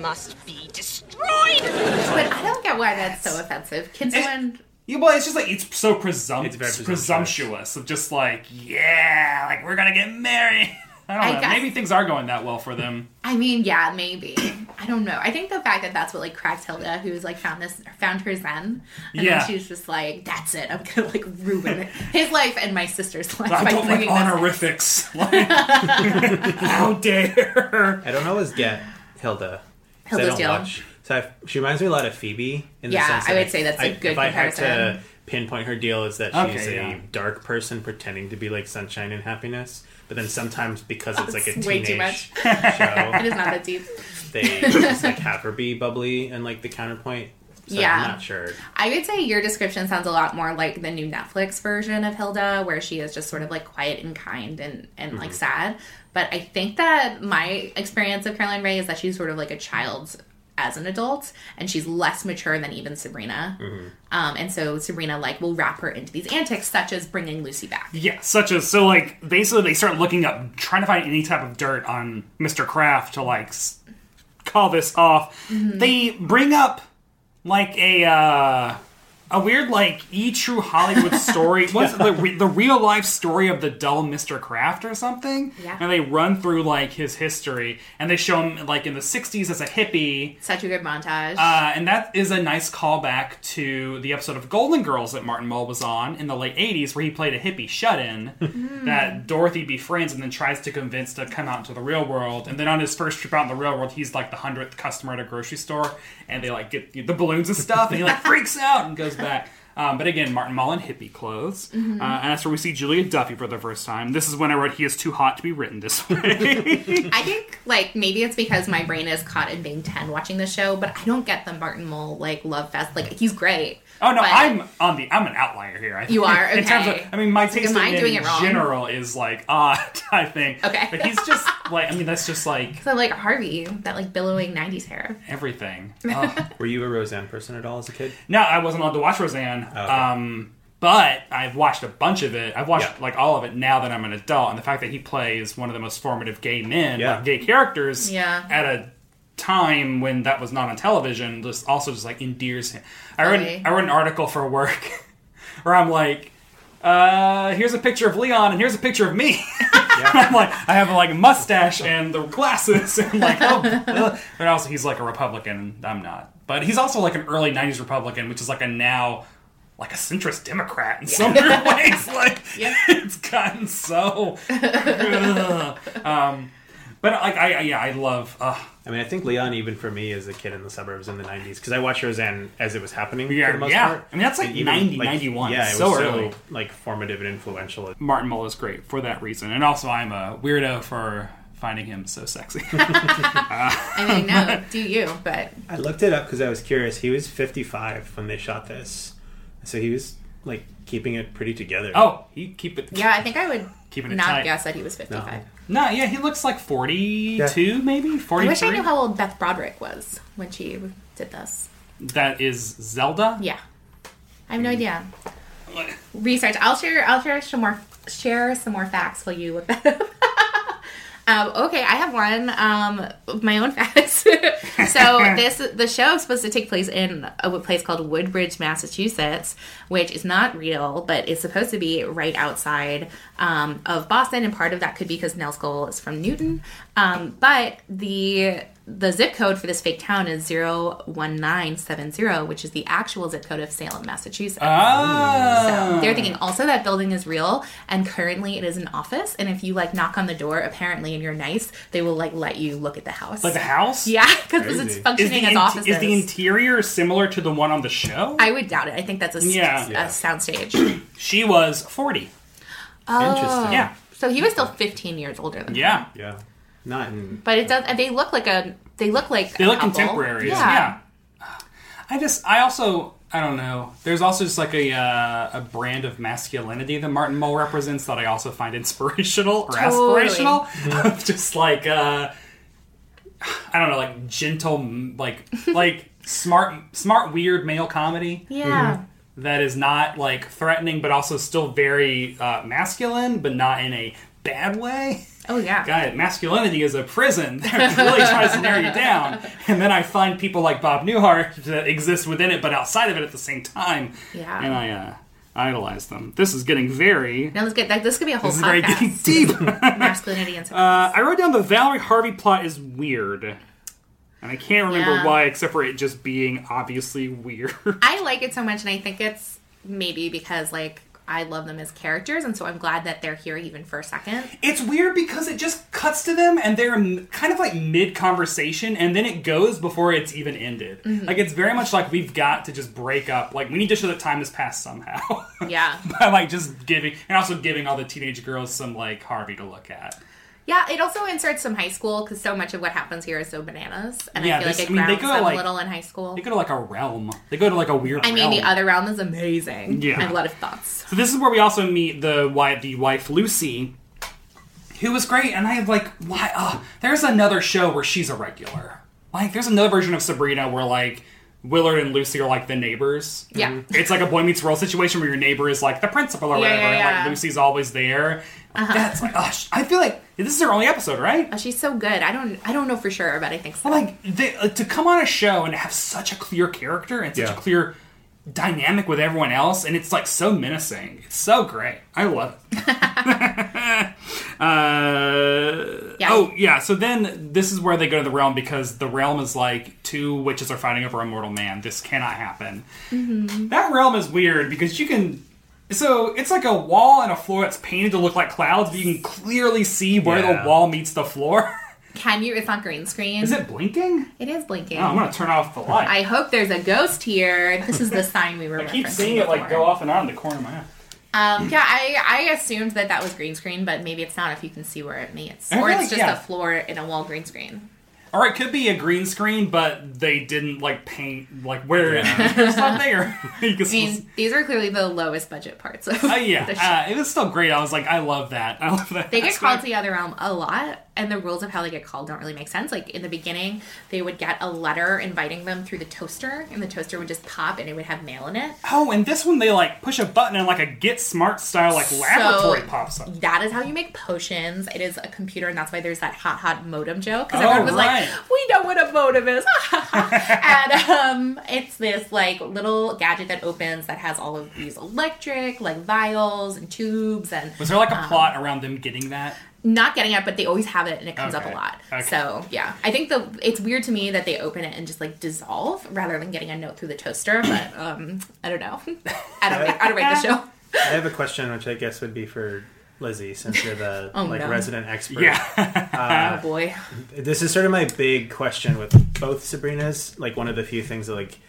He must be destroyed. But I don't get why that's so offensive. Can someone? Yeah, well, it's just like it's so presump- It's very presumptuous. presumptuous. of just like, yeah, like we're gonna get married. I don't I know. guess- Maybe things are going that well for them. I mean, yeah, maybe. I don't know. I think the fact that that's what like cracks Hilda, who's like found this, found her zen, and Yeah. then she's just like, "That's it. I'm gonna like ruin his life and my sister's life." I by don't like bringing this honorifics. Like, how dare? I don't always get Hilda. 'Cause I don't deal. watch. So I, she reminds me a lot of Phoebe. In Yeah, the sense I would say that's a a good If I had to pinpoint her deal, is that she's Okay, a yeah. dark person pretending to be like sunshine and happiness, but then sometimes because it's like a It's way too teenage much. show, It is not that deep. they just like have her be bubbly and like the counterpoint. So Yeah. I'm not sure. I would say your description sounds a lot more like the new Netflix version of Hilda, where she is just sort of like quiet and kind and, and like sad. But I think that my experience of Caroline Rhea is that she's sort of like a child as an adult, and she's less mature than even Sabrina. Um, and so Sabrina like will wrap her into these antics, such as bringing Lucy back. Yeah, such as so like basically they start looking up, trying to find any type of dirt on Mr. Kraft to like call this off. Mm-hmm. They bring up like a uh a weird like e true Hollywood story. What's the re- the real life story of the dull Mr. Kraft or something? Yeah. And they run through like his history, and they show him like in the '60s as a hippie. Such a good montage. Uh, and that is a nice callback to the episode of Golden Girls that Martin Mull was on in the late 80s, where he played a hippie shut in that Dorothy befriends and then tries to convince to come out into the real world. And then on his first trip out in the real world, he's like the hundredth customer at a grocery store, and they like get the balloons and stuff, and he like freaks out and goes back. Um, but again, Martin Mull in hippie clothes. Mhm. Uh, and that's where we see Julia Duffy for the first time. This is when I wrote, He is too hot to be written this way. I think like maybe it's because my brain is caught in being ten watching the show, but I don't get the Martin Mull like love fest. Like he's great. Oh no, but- I'm on the. I'm an outlier here. I think. You are? In terms of, Okay. I mean, my taste am in men doing in general is like odd. I think. Okay. but he's just like. I mean, that's just like So like Harvey, that like billowing '90s hair. everything. Ugh. Were you a Roseanne person at all as a kid? no, I wasn't allowed to watch Roseanne. okay. Um, but I've watched a bunch of it. I've watched like all of it now that I'm an adult, and the fact that he plays one of the most formative gay men, Yeah. like gay characters, Yeah. at a time when that was not on television, just also just like endears him. I read Totally. I read an article for work where I'm like, uh, here's a picture of Leon and here's a picture of me. I'm like, I have like a mustache and the glasses and like, oh, ugh. but also he's like a Republican. I'm not, but he's also like an early '90s Republican, which is like a now. Like a centrist Democrat in some weird ways, like it's gotten so. um, but like I, I yeah I love. Uh, I mean, I think Leon, even for me as a kid in the suburbs in the '90s, because I watched Roseanne as it was happening Yeah, for the most yeah. part. I mean, that's like And 90, 91. Yeah, it So was early. so like formative and influential. Martin Mull is great for that reason, and also I'm a weirdo for finding him so sexy. I mean, no, do you? But I looked it up because I was curious. He was 55 when they shot this, so he was like keeping it pretty together. oh, he keep it. yeah, I think I would Keeping it not tight. guess that he was 55. No, yeah, he looks like 42, maybe I wish I knew how old Beth Broderick was when she did this. that is Zelda. Yeah, I have no hmm. idea. Research. I'll share. I'll share some more. Share some more facts while you look that up. Um, okay, I have one um, of my own facts. so this the show is supposed to take place in a place called Woodbridge, Massachusetts, which is not real, but it's supposed to be right outside um, of Boston, and part of that could be because Nell Scovell is from Newton. Um, but the the zip code for this fake town is 01970, which is the actual zip code of Salem, Massachusetts. Ah. So they're thinking also that building is real and currently it is an office. And if you like knock on the door, apparently, and you're nice, they will like let you look at the house. Like the house? Yeah, because it's functioning as in- offices. is the interior similar to the one on the show? I would doubt it. I think that's a, s- Yeah. a Yeah. soundstage. She was 40. Oh. Yeah. So he was still 15 years older than her. Yeah. Yeah. Not in. But it does. They look like a. They look like. They a look couple. contemporaries. Yeah. Yeah. I just, I also, I don't know. There's also just like a uh, a brand of masculinity that Martin Mull represents that I also find inspirational or Totally. aspirational. Of just like, uh, I don't know, like gentle, like like smart, smart, weird male comedy. Yeah. That is not like threatening, but also still very uh, masculine, but not in a bad way. Oh yeah. God, masculinity is a prison that really tries to narrow you down. And then I find people like Bob Newhart that exist within it, but outside of it at the same time. Yeah. And I uh, idolize them. This is getting very. Now let's get. Like, this could be a whole This is very podcast. deep. Masculinity and. Uh, I wrote down the Valerie Harvey plot is weird. And I can't remember Yeah. why, except for it just being obviously weird. I like it so much, and I think it's maybe because like I love them as characters, and so I'm glad that they're here even for a second. It's weird because it just cuts to them and they're kind of like mid conversation and then it goes before it's even ended. Mhm. Like it's very much like we've got to just break up. Like we need to show that time has passed somehow. Yeah. By like just giving and also giving all the teenage girls some like Harvey to look at. Yeah, it also inserts some high school because so much of what happens here is so bananas, and Yeah, I feel this- like it I mean, they grounds go, them like- a little in high school. They go to like a realm. They go to like a weird I mean, the other realm is amazing. Yeah. I have a lot of thoughts. So this is where we also meet the wife, the wife Lucy, who was great. And I have like, why? Uh, there's another show where she's a regular. Like, there's another version of Sabrina where like Willard and Lucy are like the neighbors. Yeah. It's like a Boy Meets World situation where your neighbor is like the principal or Yeah, whatever, yeah, and yeah. like Lucy's always there. Uh-huh. That's like, oh, sh- I feel like this is her only episode, right? Oh, she's so good. I don't, I don't know for sure, but I think so. Like they, uh, to come on a show and have such a clear character and such Yeah. a clear dynamic with everyone else, and it's like so menacing. It's so great. I love it. uh, Oh yeah. So then this is where they go to the realm because the realm is like two witches are fighting over a mortal man. This cannot happen. Mm-hmm. That realm is weird because you can. So it's like a wall and a floor that's painted to look like clouds, but you can clearly see where Yeah. the wall meets the floor. Can you? It's not green screen. Is it blinking? It is blinking. Oh, I'm gonna turn off the light. I hope there's a ghost here. This is the sign we were. I keep referencing seeing it like before. go off and on in the corner of my eye. Um, yeah, I, I assumed that that was green screen, but maybe it's not if you can see where it meets, I or feel it's like, just yeah. a floor in a wall green screen. Or it could be a green screen, but they didn't like paint like where it or something. Or you can I mean, these are clearly the lowest budget parts of Uh, yeah, the show. uh, it was still great. I was like, I love that. I love that. They get aspect. called to the other realm a lot, and the rules of how they get called don't really make sense. Like in the beginning, they would get a letter inviting them through the toaster, and the toaster would just pop, and it would have mail in it. Oh, and this one they like push a button and like a Get Smart style like laboratory pops up. That is how you make potions. It is a computer, and that's why there's that hot, hot modem joke. Because Oh, everyone was right. like, "We know what a modem is," and um, it's this like little gadget that opens that has all of these electric like vials and tubes and Was there like a um, plot around them getting that? Not getting it, but they always have it and it comes up a lot. Okay. So yeah, I think the it's weird to me that they open it and just like dissolve rather than getting a note through the toaster. But um, I don't know. I don't. Make, I don't rate the show. I have a question, which I guess would be for Lizzie, since you're the Oh, like no. resident expert. Yeah. oh boy. This is sort of my big question with both Sabrinas. Like one of the few things that like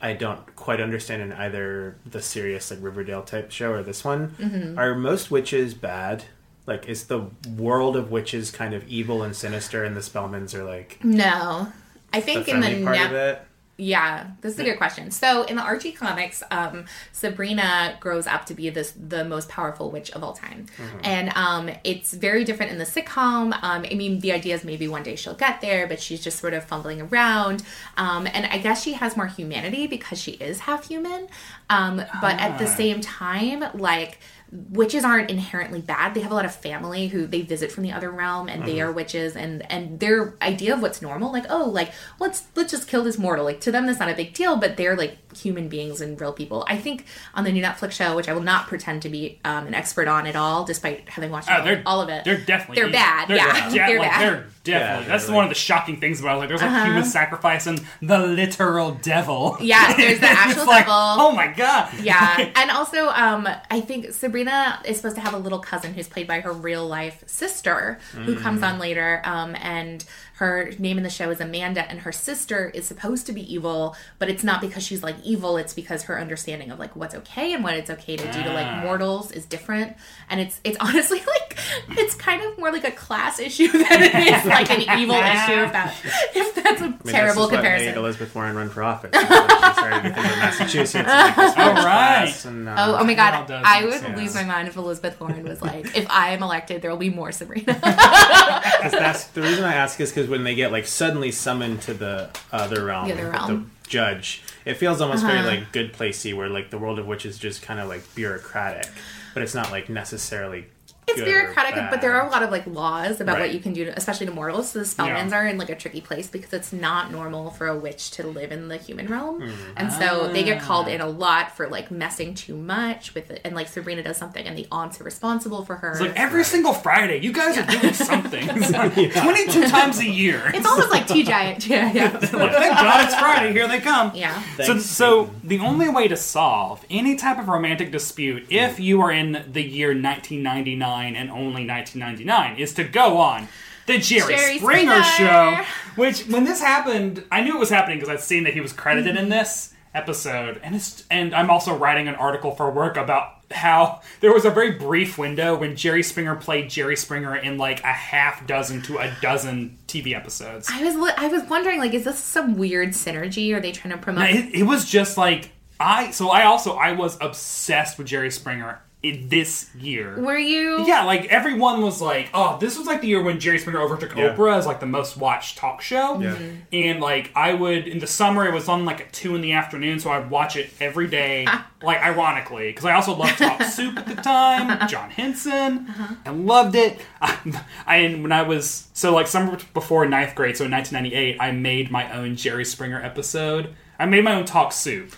I don't quite understand in either the serious like Riverdale type show or this one. Mhm. Are most witches bad? Like, is the world of witches kind of evil and sinister, and the Spellmans are like No, I the think in the part of net. it? Yeah, this is a good question. So in the Archie comics, um, Sabrina grows up to be this the most powerful witch of all time, Mhm. and um, it's very different in the sitcom. Um, I mean, the idea is maybe one day she'll get there, but she's just sort of fumbling around. Um, and I guess she has more humanity because she is half human. Um, but at the Ah. same time, like witches aren't inherently bad. They have a lot of family who they visit from the other realm, and they Mhm. are witches, and and their idea of what's normal, like oh, like let's let's just kill this mortal. Like to them, that's not a big deal, but they're like human beings and real people. I think on the new Netflix show, which I will not pretend to be um, an expert on at all, despite having watched Oh, all, all of it. They're definitely they're bad. They're yeah, de- they're like, bad. They're definitely. Yeah, that's they're one of the shocking things about it. Like, there's like Uh-huh. human sacrifice and the literal devil. Yeah, there's the actual It's like, devil. Oh my god. yeah and also um i think sabrina is supposed to have a little cousin who's played by her real life sister who Mm. comes on later um and her name in the show is amanda and her sister is supposed to be evil but it's not because she's like evil it's because her understanding of like what's okay and what it's okay to do to like Ah. mortals is different and it's it's honestly like it's kind of more like a class issue than it is like an evil issue if that if that's a I mean, terrible this is comparison What made Elizabeth Warren run for office. She started to think of Massachusetts. And like this All rich right. class and, uh, Oh, oh my god, done, I would yes. lose my mind if Elizabeth Warren was like, if I am elected, there will be more Sabrina. 'Cause that's the reason I ask is because when they get like suddenly summoned to the other realm, The other realm. the judge, it feels almost very Uh-huh. like good placey, where like the world of witches is just kind of like bureaucratic, but it's not like necessarily. It's bureaucratic, but there are a lot of like laws about Right. what you can do, to, especially to mortals. So the Spellmans Yeah. are in like a tricky place because it's not normal for a witch to live in the human realm, Mhm. and so they get called Ah. in a lot for like messing too much with it. And like Sabrina does something, and the aunts are responsible for her. It's like every single Friday, you guys are doing something. It's 22 times a year. It's almost like TGIF. Yeah, yeah. Like, Thank God it's Friday. Here they come. Yeah. So, so the only way to solve any type of romantic dispute, if you are in the year 1999 and only 1999, is to go on the Jerry, Jerry Springer, Springer. show. Which, when this happened, I knew it was happening because I'd seen that he was credited in this episode, and it's and I'm also writing an article for work about how there was a very brief window when Jerry Springer played Jerry Springer in like a half dozen to a dozen TV episodes. I was I was wondering like, is this some weird synergy? Are they trying to promote? No, it, it was just like I. So I also I was obsessed with Jerry Springer in this year. Were you? Yeah, like everyone was like, "Oh, this was like the year when Jerry Springer overtook Yeah. Oprah as like the most watched talk show." Yeah. Mm-hmm. And like I would in the summer, it was on like at two in the afternoon, so I'd watch it every day. like ironically, because I also loved Talk Soup at the time, John Henson, I loved it. I, I and when I was so like summer before ninth grade, so in 1998, I made my own Jerry Springer episode. I made my own Talk Soup.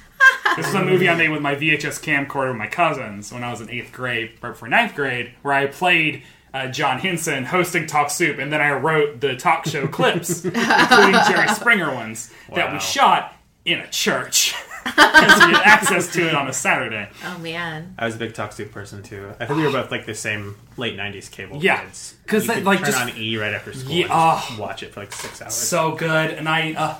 This is a movie I made with my VHS camcorder with my cousins when I was in eighth grade, right before ninth grade, where I played uh, John Henson hosting Talk Soup, and then I wrote the talk show clips, including Jerry Springer ones, that we shot in a church. Because we had access to it on a Saturday. Oh man. I was a big Talk Soup person too. I think we were both like the same late '90s cable kids. Yeah. kids. 'Cause You like, turn just- on E right after school. Yeah, and just oh. watch it for like six hours. so good and i uh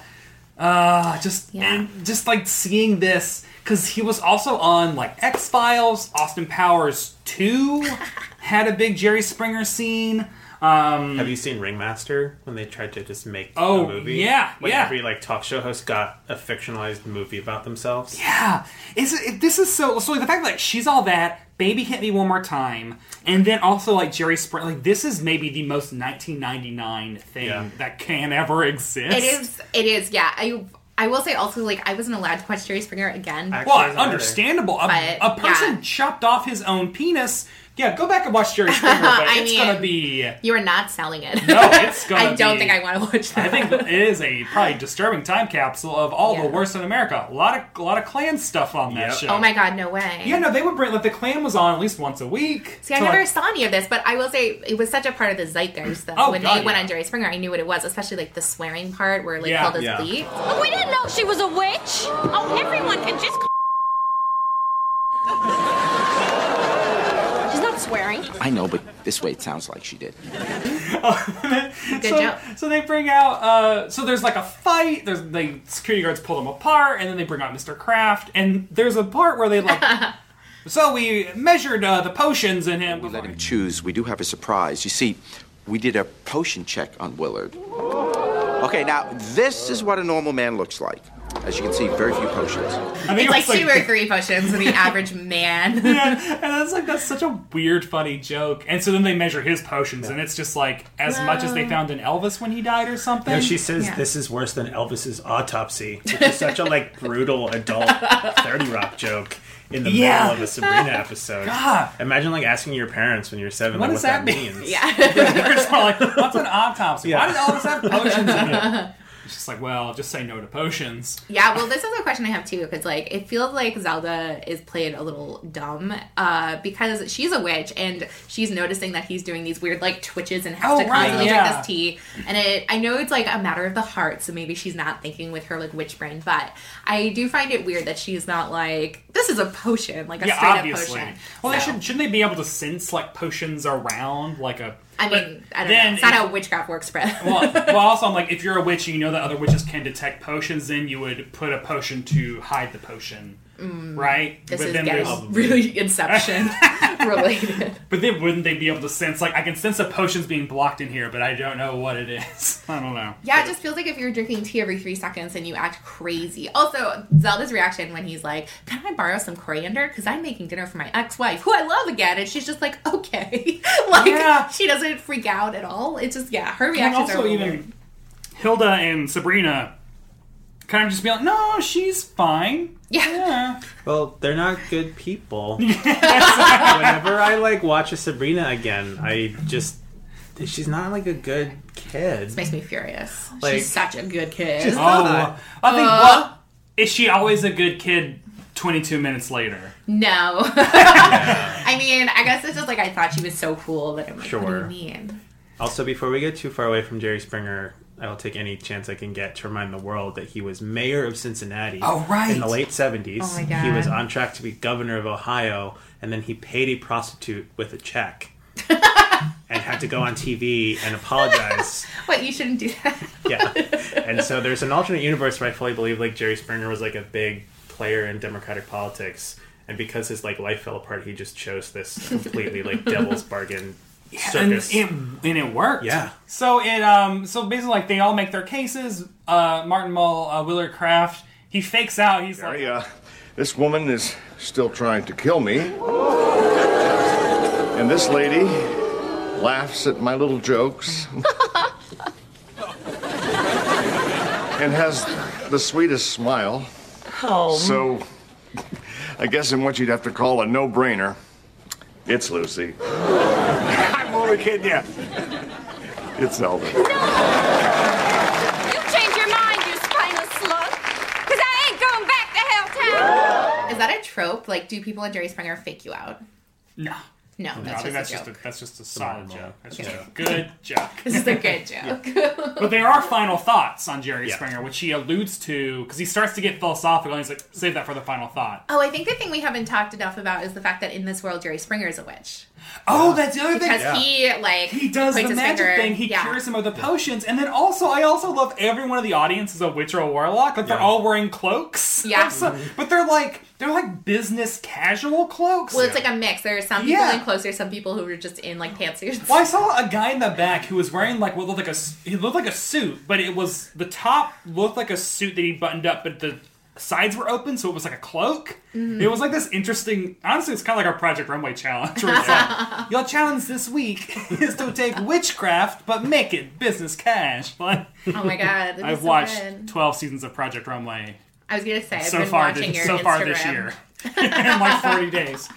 uh just and just like seeing this because he was also on like x-files austin powers 2 had a big jerry springer scene um Have you seen Ringmaster when they tried to just make Oh, a movie? yeah, when yeah. every like talk show host got a fictionalized movie about themselves. yeah is it this is so so the fact that like, she's all that baby hit me one more time and then also like jerry springer like this is maybe the most 1999 thing Yeah. that can ever exist It is. It is. Yeah. I. I will say also like I wasn't allowed to watch Jerry Springer again. Well, understandable. A, But, a person yeah. chopped off his own penis. Yeah, go back and watch Jerry Springer, but I it's mean, gonna be. You are not selling it. No, it's gonna I don't be- think I want to watch that. I think it is a probably disturbing time capsule of all the worst in America. A lot of a lot of Klan stuff on that Yep. show. Oh my god, no way. Yeah, no, they would bring like the Klan was on at least once a week. See, I never like, saw any of this, but I will say it was such a part of the zeitgeist though. Oh, when God, they went on Jerry Springer, I knew what it was, especially like the swearing part where like Yeah, called us yeah. bleep. We didn't know she was a witch. Oh, everyone can just. She's not swearing. I know, but this way it sounds like she did. Good so, joke. so they bring out uh so there's like a fight there's the security guards pull them apart and then they bring out mr kraft and there's a part where they like so we measured uh, the potions in him We let him choose. We do have a surprise. You see, we did a potion check on Willard. Okay, now this is what a normal man looks like. As you can see, very few potions. I think It's it like was two or three potions for the average man. yeah, and that's like that's such a weird, funny joke. And so then they measure his potions, and it's just like as much as they found in Elvis when he died or something. No, she says Yeah. this is worse than Elvis's autopsy, which is such a like brutal adult Thirty Rock joke in the Yeah. middle of a Sabrina episode. God. Imagine like asking your parents when you're seven What like, does what that, that mean? means. yeah. They're just like, what's an autopsy? Why Yeah. did Elvis have potions in it? It's just like, well, just say no to potions. Yeah, well, this is a question I have too, because like it feels like Zelda is played a little dumb, uh, because she's a witch and she's noticing that he's doing these weird like twitches and has Oh, to right, constantly yeah. drink this tea. And it, I know it's like a matter of the heart, so maybe she's not thinking with her like witch brain, but I do find it weird that she's not like this is a potion, like a yeah, straight obviously. up potion. Well, they So, should shouldn't they be able to sense like potions around like a? I mean, I don't know. It's not if- how witchcraft works, Brett. well, well, also, I'm like, if you're a witch and you know that other witches can detect potions, then you would put a potion to hide the potion, right? Mm. this but is then getting really Inception related. But then wouldn't they be able to sense like I can sense a potion's being blocked in here, but I don't know what it is. I don't know. Yeah, it just feels like if you're drinking tea every three seconds and you act crazy. Also, Zelda's reaction when he's like, Can I borrow some coriander? Because I'm making dinner for my ex wife, who I love again. And she's just like, Okay. like, Yeah. she doesn't freak out at all. It's just, yeah, her And reactions also are even weird. Hilda and Sabrina kind of just be like, no, she's fine. Yeah. Well, they're not good people. Whenever I like watch a Sabrina again, I just she's not like a good kid. This makes me furious. Like- she's such a good kid. She's Oh, not. I think Uh. what is she always a good kid? Twenty two minutes later. no. I mean, I guess it's just like I thought she was so cool that I'm like, What do Sure. you mean? Also, before we get too far away from Jerry Springer, I will take any chance I can get to remind the world that he was mayor of Cincinnati. Oh, right. In the late 70s. Oh, my He was on track to be governor of Ohio, and then he paid a prostitute with a check. and had to go on TV and apologize. What, you shouldn't do that. yeah. And so there's an alternate universe where I fully believe like Jerry Springer was like a big player in Democratic politics. And because his like life fell apart, he just chose this completely like devil's bargain And it, and it worked. Yeah. So it um so basically like they all make their cases. Uh, Martin Mull, uh, Willard Kraft, he fakes out. He's like, uh, this woman is still trying to kill me. And this lady laughs at my little jokes. and has the sweetest smile. Oh. So, I guess in what you'd have to call a no brainer, it's Lucy. I'm only kidding you. It's Zelda. You change your mind, you spineless slug. Because I ain't going back to Helltown. Is that a trope? Like, do people in Jerry Springer fake you out? No. No, No, that's I think just that's a just joke. a, that's just a solid joke. That's just a good joke. This is a good joke. but there are final thoughts on Jerry Yeah. Springer, which he alludes to because he starts to get philosophical. and He's like, "Save that for the final thought." Oh, I think the thing we haven't talked enough about is the fact that in this world, Jerry Springer is a witch. Oh, that's the other thing. Because he, like, He does the magic finger- thing. He yeah. cures him of the potions, and then also, I also love everyone of the audience is a witch or a warlock. Like they're all wearing cloaks. Yeah. So- but they're like they're like business casual cloaks. Well, it's like a mix. There are some people Yeah. in clothes. There's some people who are just in like pantsuits. Well, I saw a guy in the back who was wearing like what looked like a he looked like a suit, but it was the top looked like a suit that he buttoned up, but the sides were open, so it was like a cloak. Mhm. It was like this interesting. Honestly, it's kind of like our Project Runway challenge. Where it's like, your challenge this week is to take witchcraft but make it business cash. But Oh my God, I've so watched good. twelve seasons of Project Runway I was gonna say I've so been far watching this, your so Instagram. far this year in like 40 days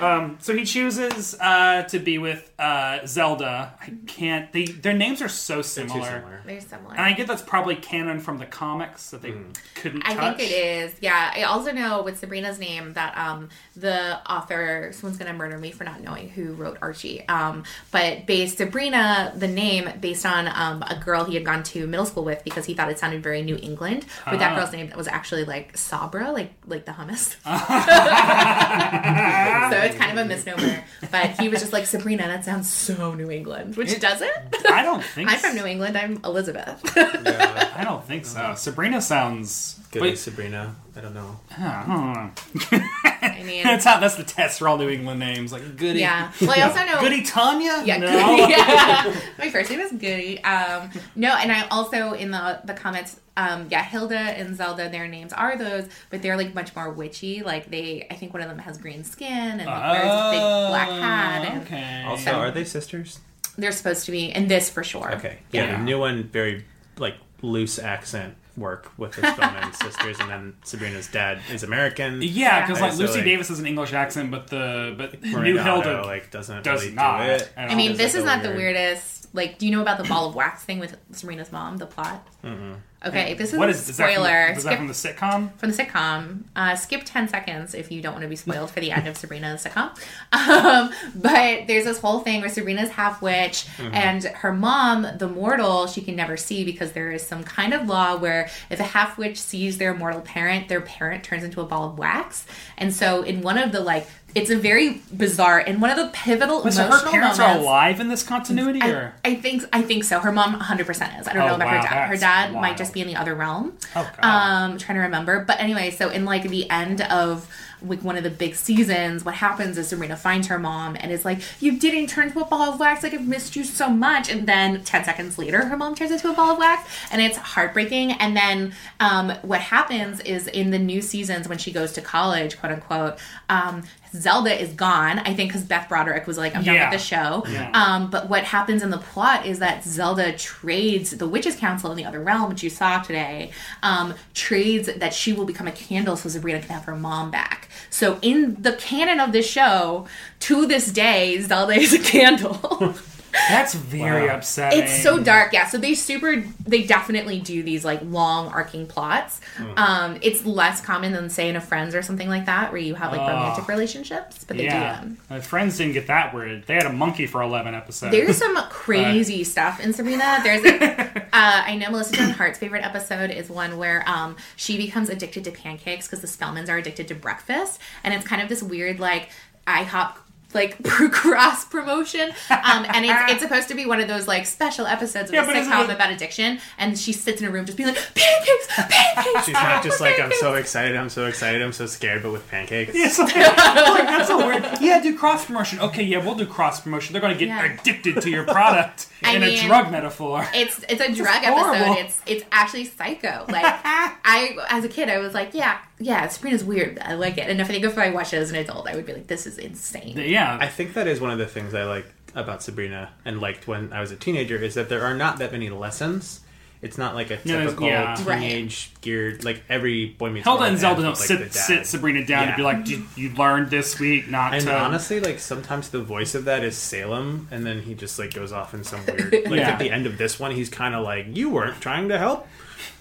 um, so he chooses uh, to be with uh, zelda i can't they, their names are so similar. similar. They're similar. and i get that's probably canon from the comics that they Hmm. couldn't I touch think it is. Yeah. I also know with Sabrina's name that um the author someone's gonna murder me for not knowing who wrote Archie. Um, but based Sabrina, the name based on um a girl he had gone to middle school with because he thought it sounded very New England. But that Ah. girl's name was actually like Sabra, like like the hummus. so it's kind of a misnomer. But he was just like Sabrina. That sounds so New England, which It- doesn't. i don't think I'm from New England. I'm Elizabeth. i don't think so uh-huh. sabrina sounds Goody wait, Sabrina. I don't know. I don't know. I mean, that's how that's the test for all New England names, like Goody. Yeah. Well, I also know Goody Tanya. Yeah, no. Goody. Yeah. My first name is Goody. Um, no, and I also in the the comments, um, yeah, Hilda and Zelda, their names are those, but they're like much more witchy. Like they, I think one of them has green skin and like, wears a big black hat, and okay. Also, are they sisters? they're supposed to be and this for sure. Okay. Yeah, the new one very like loose accent work with the Spellman sisters, and then Sabrina's dad is American. Yeah, because like so, Lucy Davis has an English accent, but the but Maria New Hilda like doesn't does really not. do it. at I mean, this like is a not the weirdest. Like, do you know about the ball of wax thing with Serena's mom? The plot. Mm-mm. Okay, this is what a is, is that from the- spoiler. Is that from the sitcom? from the sitcom. Uh, skip 10 seconds if you don't want to be spoiled for the end of Sabrina's sitcom. Um, but there's this whole thing where Sabrina's half witch, Mhm. and her mom, the mortal, she can never see because there is some kind of law where if a half witch sees their mortal parent, their parent turns into a ball of wax. And so, in one of the like, it's a very bizarre, and one of the pivotal Wait, so her parents moments, are alive in this continuity, I, or I think I think so. Her mom 100% is. I don't Oh, know about wow, her dad. Her dad wild. might just be in the other realm. Oh, God. um, trying to remember. But anyway, so in like the end of like one of the big seasons, what happens is Sabrina finds her mom and is like, "You didn't turn into a ball of wax. Like I've missed you so much." And then 10 seconds later, her mom turns into a ball of wax, and it's heartbreaking. And then um, what happens is in the new seasons when she goes to college, quote unquote. Um, Zelda is gone, I think, because Beth Broderick was like, I'm done Yeah. with the show. Yeah. Um, but what happens in the plot is that Zelda trades the Witches Council in the other realm, which you saw today, um, trades that she will become a candle so Sabrina can have her mom back. So in the canon of this show, to this day, Zelda is a candle. that's very Wow. upsetting. It's so dark, yeah. So they super, they definitely do these like long arcing plots. Mm. Um, it's less common than say in a Friends or something like that, where you have like Oh. romantic relationships, but they do them. My friends didn't get that weird. They had a monkey for eleven episodes. There's some crazy stuff in Sabrina. There's, a, uh, I know Melissa Joan Hart's favorite episode is one where um, she becomes addicted to pancakes because the Spellmans are addicted to breakfast, and it's kind of this weird like IHOP like cross promotion um and it's, it's supposed to be one of those like special episodes of Yeah, a sitcom it- about addiction and she sits in a room just being like pancakes pancakes She's not just like I'm so excited, I'm so excited, I'm so scared, but with pancakes. Yeah, so, like, that's so weird. Yeah, do cross promotion. Okay, yeah, we'll do cross promotion. They're going to get Yeah. addicted to your product I in a drug metaphor. It's it's a drug horrible. episode. It's it's actually psycho. Like I as a kid I was like, yeah, yeah, Sabrina's weird. I like it. And if I think if I watched it as an adult, I would be like, this is insane. I think that is one of the things I like about Sabrina and liked when I was a teenager is that there are not that many lessons. It's not like a No, typical yeah. teenage geared like every boy meets Hilda World and Zelda don't with, like, sit the dad. sit Sabrina down Yeah. and be like, "Did you learned this week not And to?" honestly, like sometimes the voice of that is Salem, and then he just like goes off in some weird. Like Yeah. at the end of this one, he's kind of like, "You weren't trying to help."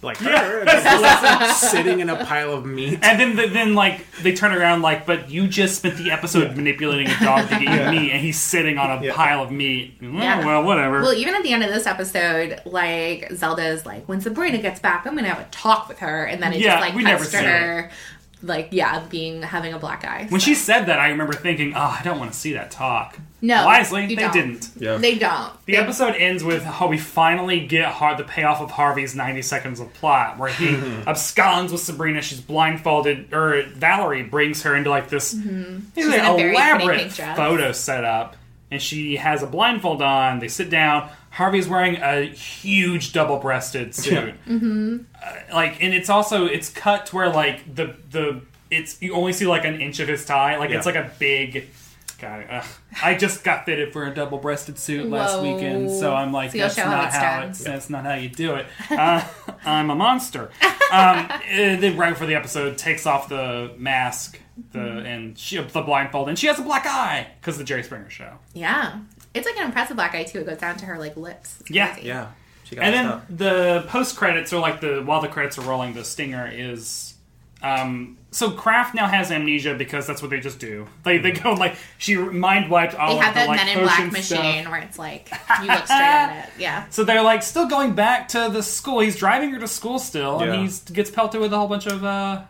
Like Yeah. her, just sitting in a pile of meat. And then, the, then like they turn around like, but you just spent the episode manipulating a dog to get you Yeah. meat, and he's sitting on a Yeah. pile of meat. Well, Yeah. well, whatever. Well, even at the end of this episode, like Zelda's like, when Sabrina gets back, I'm gonna have a talk with her, and then it Yeah, just like we cuts never to see her, like yeah, being having a black eye. when she said that, I remember thinking, "Oh, I don't want to see that talk." No, wisely, you they don't. didn't. They don't. The episode ends with how we finally get Har- the payoff of Harvey's 90 seconds of plot, where he absconds with Sabrina. She's blindfolded, or Valerie brings her into like this Mhm. It's She's an in a elaborate pink dress. photo setup, and she has a blindfold on. They sit down. Harvey's wearing a huge double-breasted suit, Mm-hmm. like, and it's also it's cut to where like the the it's you only see like an inch of his tie, like it's like a big. God, ugh. I just got fitted for a double-breasted suit last Whoa. weekend, so I'm like, So that's show how not it's how done. it's that's not how you do it. Uh, I'm a monster. Um, then right before the episode, takes off the mask, the and she the blindfold, and she has a black eye because of the Jerry Springer show. Yeah, it's like an impressive black eye too. It goes down to her like lips. Yeah. Yeah. She got And then stuff. the post credits are like the while the credits are rolling, the stinger is. Um, so Kraft now has amnesia because that's what they just do. They they go like she mind wiped all They of have the that like Men in Black potion machine stuff. where it's like you look straight at it. Yeah. So they're like still going back to the school. He's driving her to school still, Yeah. and he gets pelted with a whole bunch of uh,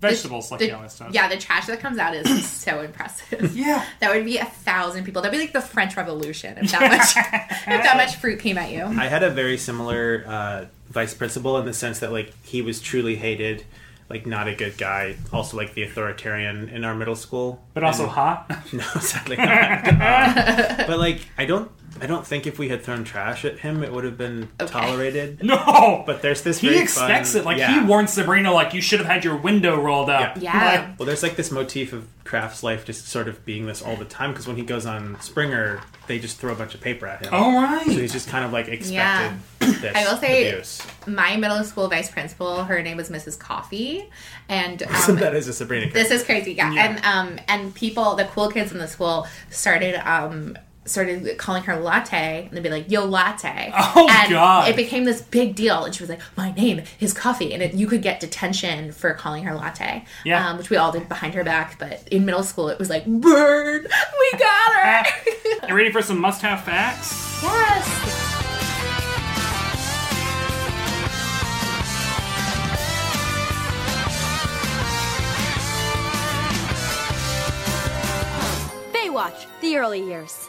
vegetables like The- he always does. Yeah, the trash that comes out is so impressive. Yeah. That would be a thousand people. That'd be like the French Revolution if that much if that much fruit came at you. I had a very similar uh, vice principal in the sense that like he was truly hated, like not a good guy. Also like the authoritarian in our middle school, But also And- hot. No, sadly not. Uh, but like I don't, I don't think if we had thrown trash at him, it would have been tolerated. No, but there's this. He very expects fun- it. Like yeah. he warned Sabrina, like you should have had your window rolled up. Like, Well, there's like this motif of Kraft's life just sort of being this all the time because when he goes on Springer, they just throw a bunch of paper at him. Oh, right. So he's just kind of like expected Yeah. this I will say, abuse. my middle school vice principal, her name was Mrs. Coffee, and um, that is a Sabrina. This is crazy, yeah. Yeah. And um and people, the cool kids in the school started um started calling her latte and they'd be like yo latte Oh, and God. it became this big deal and she was like my name is coffee and it, you could get detention for calling her latte Yeah. um, which we all did behind her back but in middle school it was like bird we got her you ready for some must-have facts? yes Baywatch, the early years.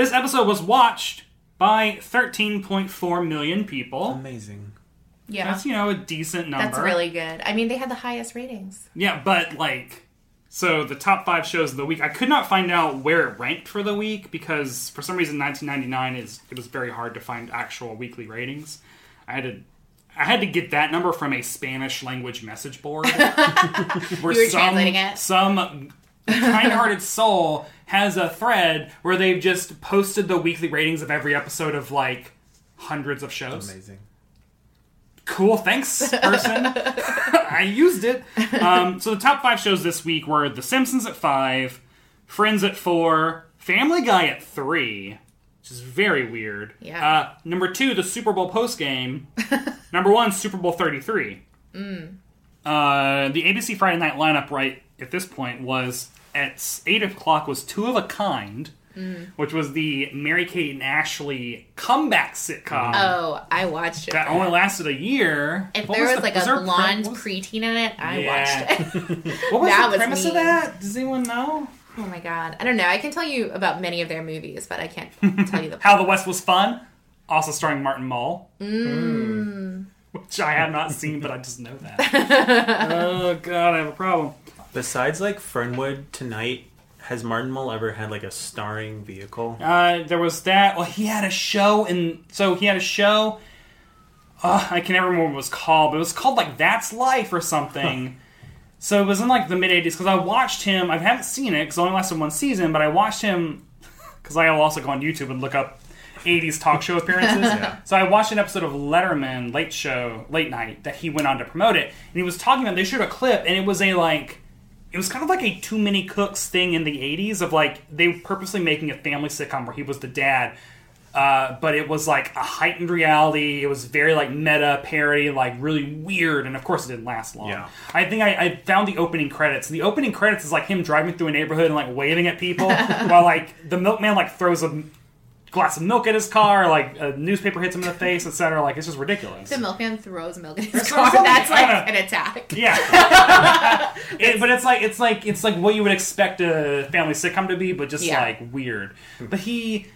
This episode was watched by 13.4 million people. Amazing. yeah That's you know a decent number. that's really good I mean they had the highest ratings Yeah, but like, so the top five shows of the week. I could not find out where it ranked for the week because for some reason 1999 is it was very hard to find actual weekly ratings. I had to. I had to get that number from a Spanish language message board. where You were translating it? Some kind-hearted soul has a thread where they've just posted the weekly ratings of every episode of like hundreds of shows. Amazing. Cool, thanks, person. I used it. Um, so the top five shows this week were The Simpsons at five, Friends at four, Family Guy at three, which is very weird. Yeah. Uh, number two, the Super Bowl post game. number one, Super Bowl thirty three. mm. Uh, the ABC Friday night lineup right at this point was at eight o'clock was Two of a Kind, Mm. which was the Mary Kate and Ashley comeback sitcom. Oh, I watched it. that only lasted a year. If What there was, the- like there a pre- blonde was- preteen in it, I Yeah. watched it. What was That the was premise of that? Does anyone know? Oh my god, I don't know. I can tell you about many of their movies, but I can't tell you the. How the West Was Fun, also starring Martin Mull, Mm. which I have not seen, but I just know that. oh god, I have a problem. Besides like Fernwood tonight, has Martin Mull ever had like a starring vehicle? Uh, there was that. Well, he had a show, and so he had a show. Uh, I can never remember what it was called, but it was called like That's Life or something. so it was in like the mid '80s because I watched him. I haven't seen it because it only lasted one season, but I watched him because I will also go on YouTube and look up '80s talk show appearances. Yeah. So I watched an episode of Letterman Late Show Late Night that he went on to promote it, and he was talking about. They showed a clip, and it was a like it was kind of like a too many cooks thing in the 80s of like they were purposely making a family sitcom where he was the dad. Uh, but it was like a heightened reality. It was very like meta parody like really weird. And of course it didn't last long. Yeah. i think I, I found the opening credits. The opening credits is like him driving through a neighborhood and like waving at people while like the milkman like throws a glass of milk in his car like a newspaper hits him in the face etc like it's just ridiculous The milkman throws milk in his car. That's like an attack. yeah, It- but it's like it's like it's like what you would expect a family sitcom to be, but just Yeah. like weird. But he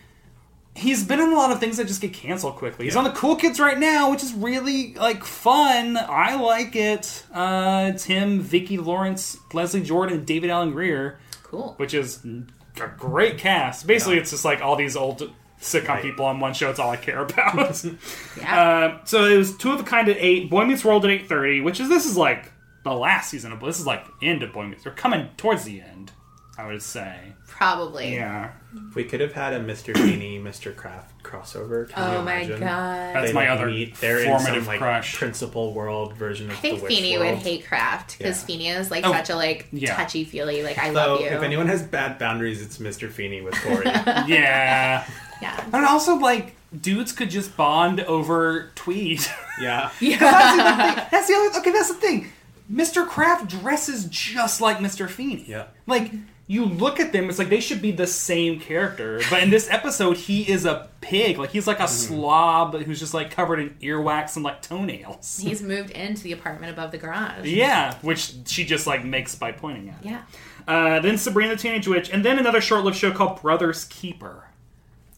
he's been in a lot of things that just get canceled quickly. He's on the Cool Kids right now, which is really like fun. I like it. Uh, it's him, Vicki Lawrence, Leslie Jordan, David Alan Grier. Cool. Which is a great cast. Basically, it's just like all these old sitcom people on one show. It's all I care about. Yeah. Uh, so it was two of a kind at eight. Boy Meets World at eight thirty, which is this is like the last season of this is like end of Boy Meets. They're coming towards the end. I would say. Probably. Yeah. We could have had a Mr. Feeny, Mr. Kraft crossover. Can you Oh my imagine? God. That's They, my other meet- They're in formative some, like, crush. Principal world version of I think the Witch Feeny world. would hate Kraft because Yeah. Feeny is like Oh, such a like yeah. touchy feely like I So, love you. if anyone has bad boundaries, it's Mr. Feeny with Tori. yeah. Yeah. And also, like, dudes could just bond over tweed. yeah. Yeah. that's, the other that's the other. Okay, that's the thing. Mr. Kraft dresses just like Mr. Feeny. Yeah. Like you look at them, it's like they should be the same character. But in this episode, he is a pig. Like he's like a slob who's just like covered in earwax and like toenails. He's moved into the apartment above the garage. Yeah, which she just like makes by pointing at. Yeah. Uh, then Sabrina the Teenage Witch, and then another short-lived show called Brothers Keeper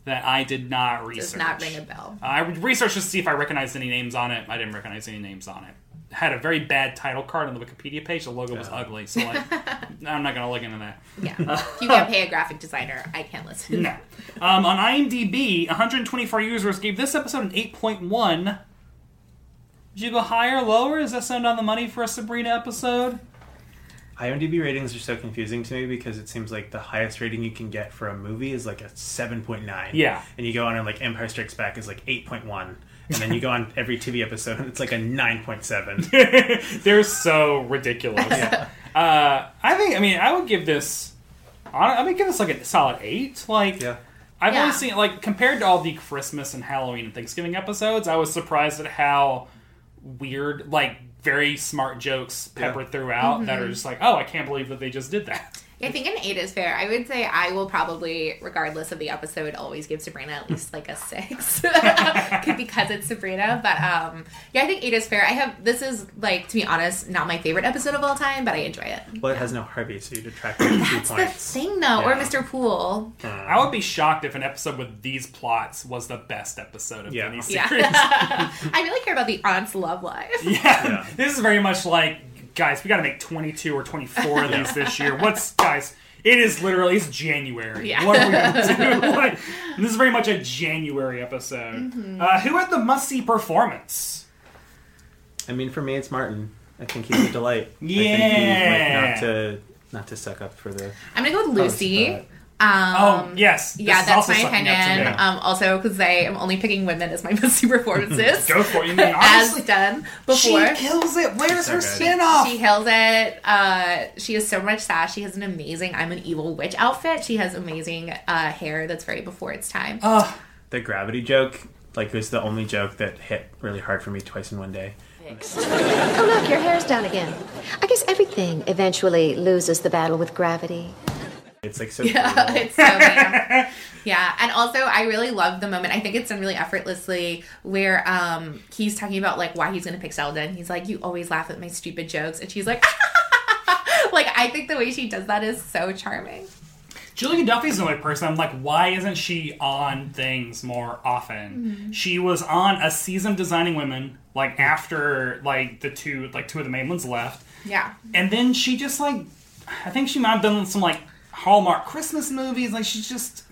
that I did not research. Does not ring a bell. I researched to see if I recognized any names on it. I didn't recognize any names on it. Had a very bad title card on the Wikipedia page. The logo was ugly, so like, I'm not gonna look into that. Yeah. if you can't pay a graphic designer, I can't listen. No. Um, on IMDb, 124 users gave this episode an 8.1. Did you go higher, lower? Is that sound on the money for a Sabrina episode? IMDb ratings are so confusing to me because it seems like the highest rating you can get for a movie is like a 7.9. Yeah. And you go on and like Empire Strikes Back is like 8.1. And then you go on every TV episode and it's like a 9.7. They're so ridiculous. Uh, I think. I mean, I would give this. I would give this like a solid eight. Like, I've Yeah. only seen like compared to all the Christmas and Halloween and Thanksgiving episodes. I was surprised at how weird, like, very smart jokes peppered throughout that are Mhm. just like, oh, I can't believe that they just did that. I think an eight is fair. I would say I will probably, regardless of the episode, always give Sabrina at least like a six because it's Sabrina. But um, yeah, I think eight is fair. I have this is like to be honest, not my favorite episode of all time, but I enjoy it. well, it has no Harvey, so you detract like two That's the points. thing, though, or Mr. Pool. I would be shocked if an episode with these plots was the best episode of any series. Yeah, I really care about the aunt's love life. Yeah. This is very much like, guys, we got to make 22 or 24 of these this year. What's, guys, it is literally, it's January. Yeah. What are we going to do? Like, this is very much a January episode. Mhm. Uh, who had the must see performance? I mean, for me, it's Martin. I think he's a delight. I think he, Yeah. like, not to not to suck up for the. I'm gonna go with host, Lucy. but- Um, Oh, yes. This yeah, that's my sucking up to opinion. me. Um, also, because I am only picking women as my must-see performances. Go for it. You mean, as done before. She kills it. Where's So her good. spin off? She kills it. Uh, she has so much sass. She has an amazing "I'm an evil witch" outfit. She has amazing uh, hair that's very before its time. Oh, the gravity joke like was the only joke that hit really hard for me twice in one day. Oh, look, your hair's down again. I guess everything eventually loses the battle with gravity. It's like so. Yeah, it's so bad. yeah, and also I really love the moment. I think it's done really effortlessly where um he's talking about like why he's gonna pick Zelda, and he's like, "You always laugh at my stupid jokes," and she's like, like I think the way she does that is so charming. Julia Duffy's the only person. I'm like, why isn't she on things more often? Mhm. She was on a season of Designing Women, like after like the two like two of the main ones left, Yeah. and then she just like, I think she might have done some like Hallmark Christmas movies. Like she's just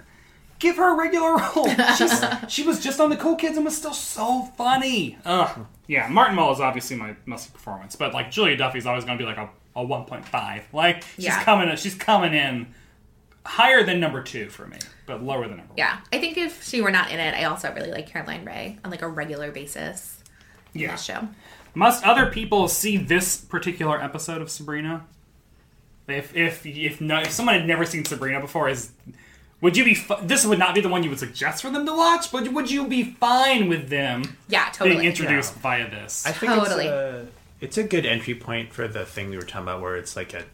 give her a regular role. She's, she was just on the Cool Kids and was still so funny. Ugh. Yeah, Martin Mull is obviously my must performance, but like Julia Duffy's always going to be like a, a 1.5. Like she's Yeah. coming she's coming in higher than number two for me, but lower than number. Yeah, I think if she were not in it, I also really like Caroline Rhea on like a regular basis. Yeah. this show. Must other people see this particular episode of Sabrina? If if if no, if someone had never seen Sabrina before, is would you be? Fi- this would not be the one you would suggest for them to watch, but would you be fine with them? Yeah, totally. Being introduced Yeah. via this. I think Totally. it's a, it's a good entry point for the thing we were talking about, where it's like a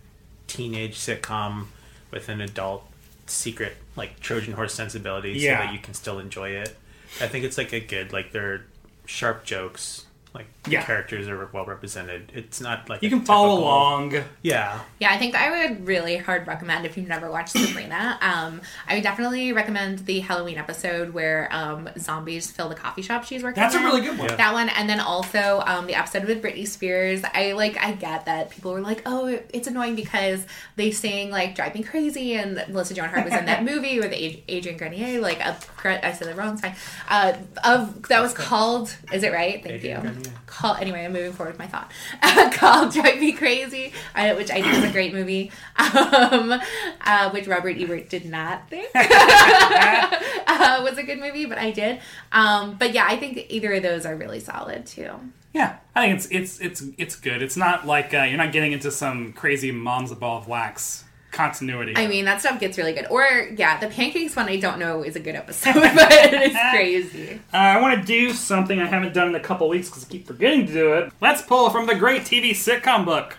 teenage sitcom with an adult secret like Trojan horse sensibility, Yeah. so that you can still enjoy it. I think it's like a good like they're sharp jokes. Like Yeah. characters are well represented. It's not like You a can follow typical- along. Yeah, Yeah, I think I would really hard recommend if you've never watched Sabrina. Um, I would definitely recommend the Halloween episode where um, zombies fill the coffee shop she's working. That's a really good one. Yeah. That one, and then also um, the episode with Britney Spears. I like. I get that people were like, "Oh, it's annoying because they sing like "Drive Me Crazy," and Melissa Joan Hart was in that movie with Adrian Grenier. Like, a, I said the wrong time. Uh, of that was called. Is it right? Thank Adrian you. Grenier. Call anyway. I'm moving forward with my thought. called "Drive Me Crazy," which I think is a great movie, um, uh, which Robert Ebert did not think uh, was a good movie, but I did. Um, but yeah, I think either of those are really solid too. Yeah, I think it's it's it's it's good. It's not like uh, you're not getting into some crazy mom's a ball of wax continuity. I mean, that stuff gets really good. Or yeah, the pancakes one I don't know is a good episode, but it's crazy. Uh, I want to do something I haven't done in a couple weeks because I keep forgetting to do it. Let's pull from the great TV sitcom book.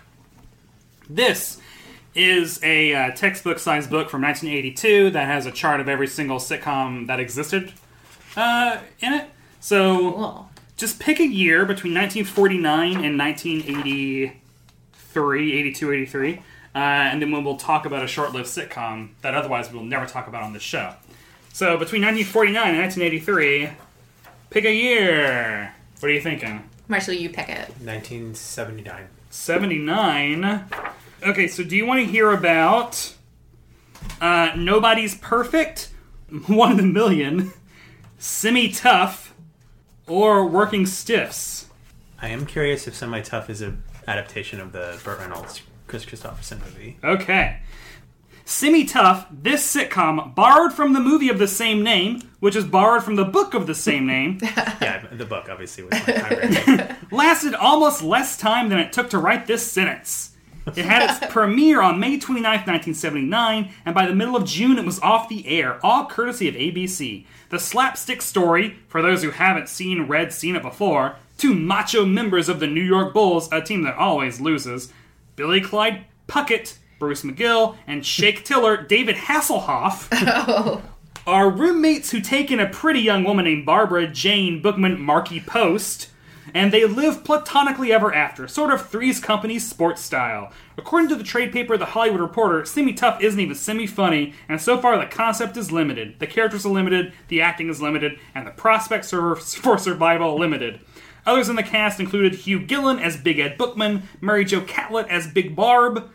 This is a uh, textbook sized book from 1982 that has a chart of every single sitcom that existed uh, in it. So just pick a year between 1949 and 1983, 82, 83, uh, and then we'll talk about a short lived sitcom that otherwise we'll never talk about on this show. So between 1949 and 1983, pick a year. What are you thinking? Marshall, you pick it. 1979. 79. Okay, so do you want to hear about uh, Nobody's Perfect, One in a Million, Semi Tough, or Working Stiffs? I am curious if Semi Tough is a adaptation of the Burt Reynolds Kris Kristofferson movie. Okay. Semi Tough, this sitcom borrowed from the movie of the same name, which is borrowed from the book of the same name, yeah, the book obviously was my primary. lasted almost less time than it took to write this sentence. It had its premiere on May 29th, 1979, and by the middle of June it was off the air, all courtesy of ABC. The slapstick story, for those who haven't seen, read, seen it before, two macho members of the New York Bulls, a team that always loses, Billy Clyde Puckett, Bruce McGill, and Shake Tiller, David Hasselhoff, oh. are roommates who take in a pretty young woman named Barbara Jane Bookman Markie Post, and they live platonically ever after, sort of Three's Company sports style. According to the trade paper The Hollywood Reporter, Semi Tough isn't even semi funny, and so far the concept is limited. The characters are limited, the acting is limited, and the prospects for for survival limited. Others in the cast included Hugh Gillin as Big Ed Bookman, Mary Jo Catlett as Big Barb,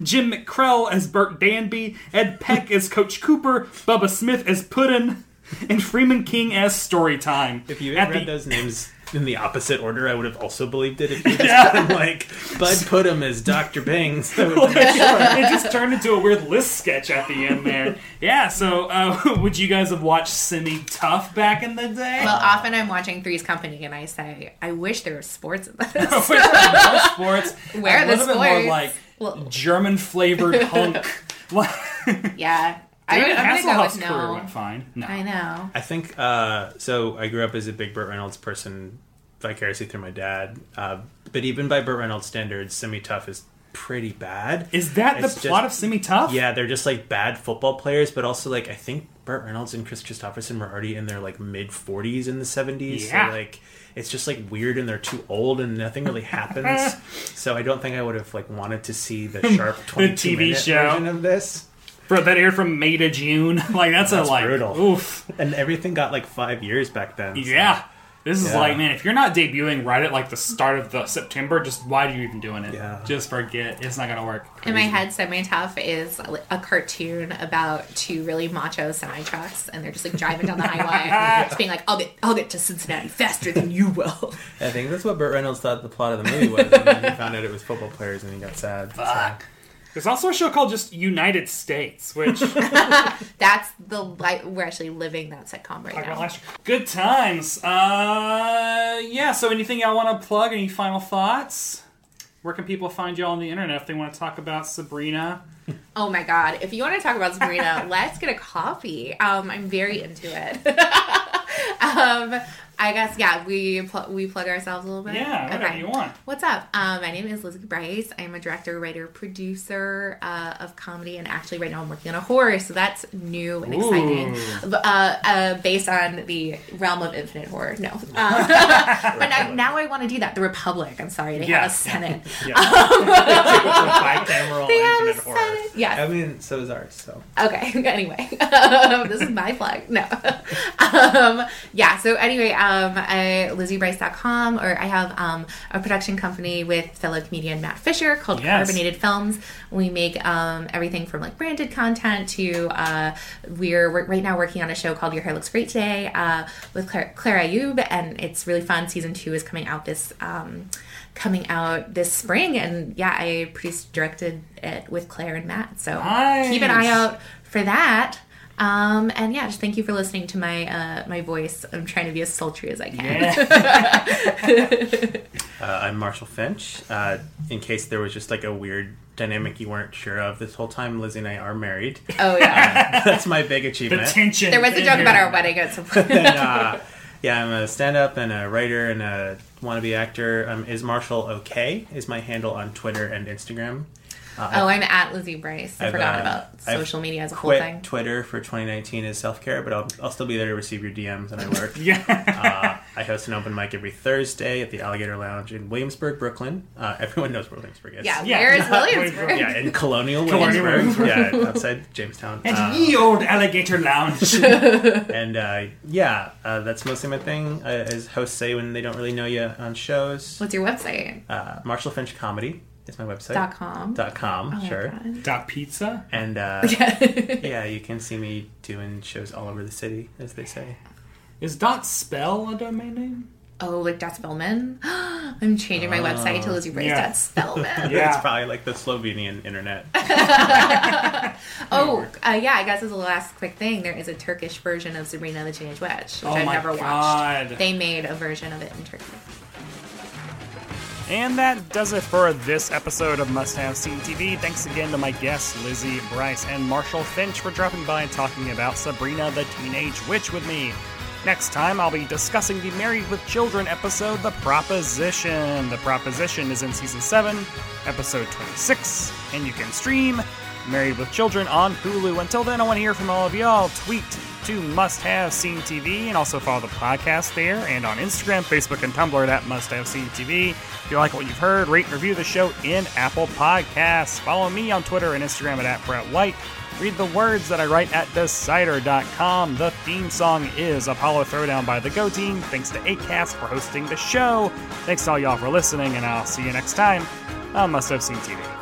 Jim McKrell as Bert Danby, Ed Peck as Coach Cooper, Bubba Smith as Puddin', and Freeman King as Storytime. If you At read the- those names in the opposite order, I would have also believed it. If you just put him like Bud Put'em as Dr. Bangs. That would Well, be- sure. It just turned into a weird list sketch at the end there. Yeah, so uh, would you guys have watched Semi Tough back in the day? Well, often I'm watching Three's Company and I say, I wish there were sports in this. I wish there were more sports. Where are a the little bit more sports? like German flavored hunk. yeah. I would- David I'm go with Hasselhoff's no. career went fine. No. I know. I think uh, so. I grew up as a big Burt Reynolds person, vicariously through my dad. Uh, but even by Burt Reynolds standards, Semi Tough is pretty bad. Is that the It's plot of Semi Tough? Yeah, they're just like bad football players, but also like I think Burt Reynolds and Kris Kristofferson were already in their like mid forties in the seventies. Yeah. So like it's just like weird and they're too old and nothing really happens. so I don't think I would have like wanted to see the sharp The twenty two TV minute show. version of this. Bro, that aired from May to June. like that's, That's a like brutal. oof. And everything got like five years back then. so- Yeah. This is Yeah. like, man, if you're not debuting right at like the start of the September, just why are you even doing it? Yeah. Just forget. It's not gonna work. In my head, Semi Tough is a cartoon about two really macho semi trucks, and they're just like driving down the highway, just being like, "I'll get, I'll get to Cincinnati faster than you will." I think that's what Burt Reynolds thought the plot of the movie was, and then he found out it was football players, and he got sad. so- Fuck. There's also a show called just United States, which That's the light. We're actually living that sitcom right now. last year. Good times. Uh, yeah. So, anything y'all want to plug? Any final thoughts? Where can people find you all on the internet if they want to talk about Sabrina? Oh my god! If you want to talk about Sabrina, let's get a coffee. Um, I'm very into it. um, I guess yeah, we pl- we plug ourselves a little bit. Yeah, whatever you want. What's up? Um, my name is Lizzie Bryce. I'm a director, writer, producer uh, of comedy, and actually right now I'm working on a horror, so that's new and exciting. Uh, uh, based on the realm of infinite horror. No, um, but now, now I want to do that. The Republic. I'm sorry, they have a senate. Five camera They have a horror. senate. Yes. I mean, so is ours. So Okay. Anyway, um, this is my plug. No. um, yeah. So anyway, um, I, LizzieBryce.com, or I have um, a production company with fellow comedian Matt Fisher called Yes. Carbonated Films. We make um, everything from like branded content to uh, we're, we're right now working on a show called Your Hair Looks Great Today uh, with Claire, Claire Ayub, and it's really fun. Season two is coming out this. Um, coming out this spring and yeah i produced directed it with claire and matt so keep an eye out for that. Um, and yeah, just thank you for listening to my uh, my voice. I'm trying to be as sultry as I can. uh, I'm Marshall Finch. Uh, in case there was just like a weird dynamic you weren't sure of this whole time, Lizzie and I are married. Oh, yeah. That's my big achievement. there was a joke about our wedding at some point. and, uh, yeah, I'm a stand-up and a writer and a wannabe actor. Um, is Marshall okay? Is my handle on Twitter and Instagram. Uh, oh, I'm at Lizzie Bryce. I I've, forgot uh, about I've social media as a whole thing. Twitter for 2019 is self care, but I'll, I'll still be there to receive your DMs and I work. Yeah. uh, I host an open mic every Thursday at the Alligator Lounge in Williamsburg, Brooklyn. Uh, everyone knows where Williamsburg is. Yeah, where is Williamsburg? yeah, in colonial Colonial Williamsburg. Williamsburg. yeah, outside Jamestown. And Uh, ye old alligator lounge. and uh, yeah, uh, that's mostly my thing. Uh, as hosts say when they don't really know you on shows. What's your website? Uh, Marshall Finch Comedy is my website. Dot com. Dot com, Oh sure. Dot pizza. And uh, Yeah. yeah, you can see me doing shows all over the city, as they say. Is dot spell a domain name? Oh, like dot Spellman? I'm changing my website to Lizzie Bryce Yeah. dot Spellman. yeah, it's probably like the Slovenian internet. Oh, uh, yeah, I guess as a last quick thing, there is a Turkish version of Sabrina the Teenage Witch, which Oh I've my never watched. They made a version of it in Turkey. And that does it for this episode of Must Have Seen TV. Thanks again to my guests, Lizzie Bryce and Marshall Finch, for dropping by and talking about Sabrina the Teenage Witch with me. Next time, I'll be discussing the Married with Children episode, The Proposition. The Proposition is in season 7, episode 26, and you can stream Married with Children on Hulu. Until then, I want to hear from all of y'all. Tweet to Must Have Seen TV and also follow the podcast there and on Instagram, Facebook, and Tumblr at Must Have Seen TV. If you like what you've heard, rate and review the show in Apple Podcasts. Follow me on Twitter and Instagram at, at Brett White. Read the words that I write at Decider.com. The theme song is Apollo Throwdown by the Go Team. Thanks to ACAST for hosting the show. Thanks to all y'all for listening, and I'll see you next time on Must Have Seen TV.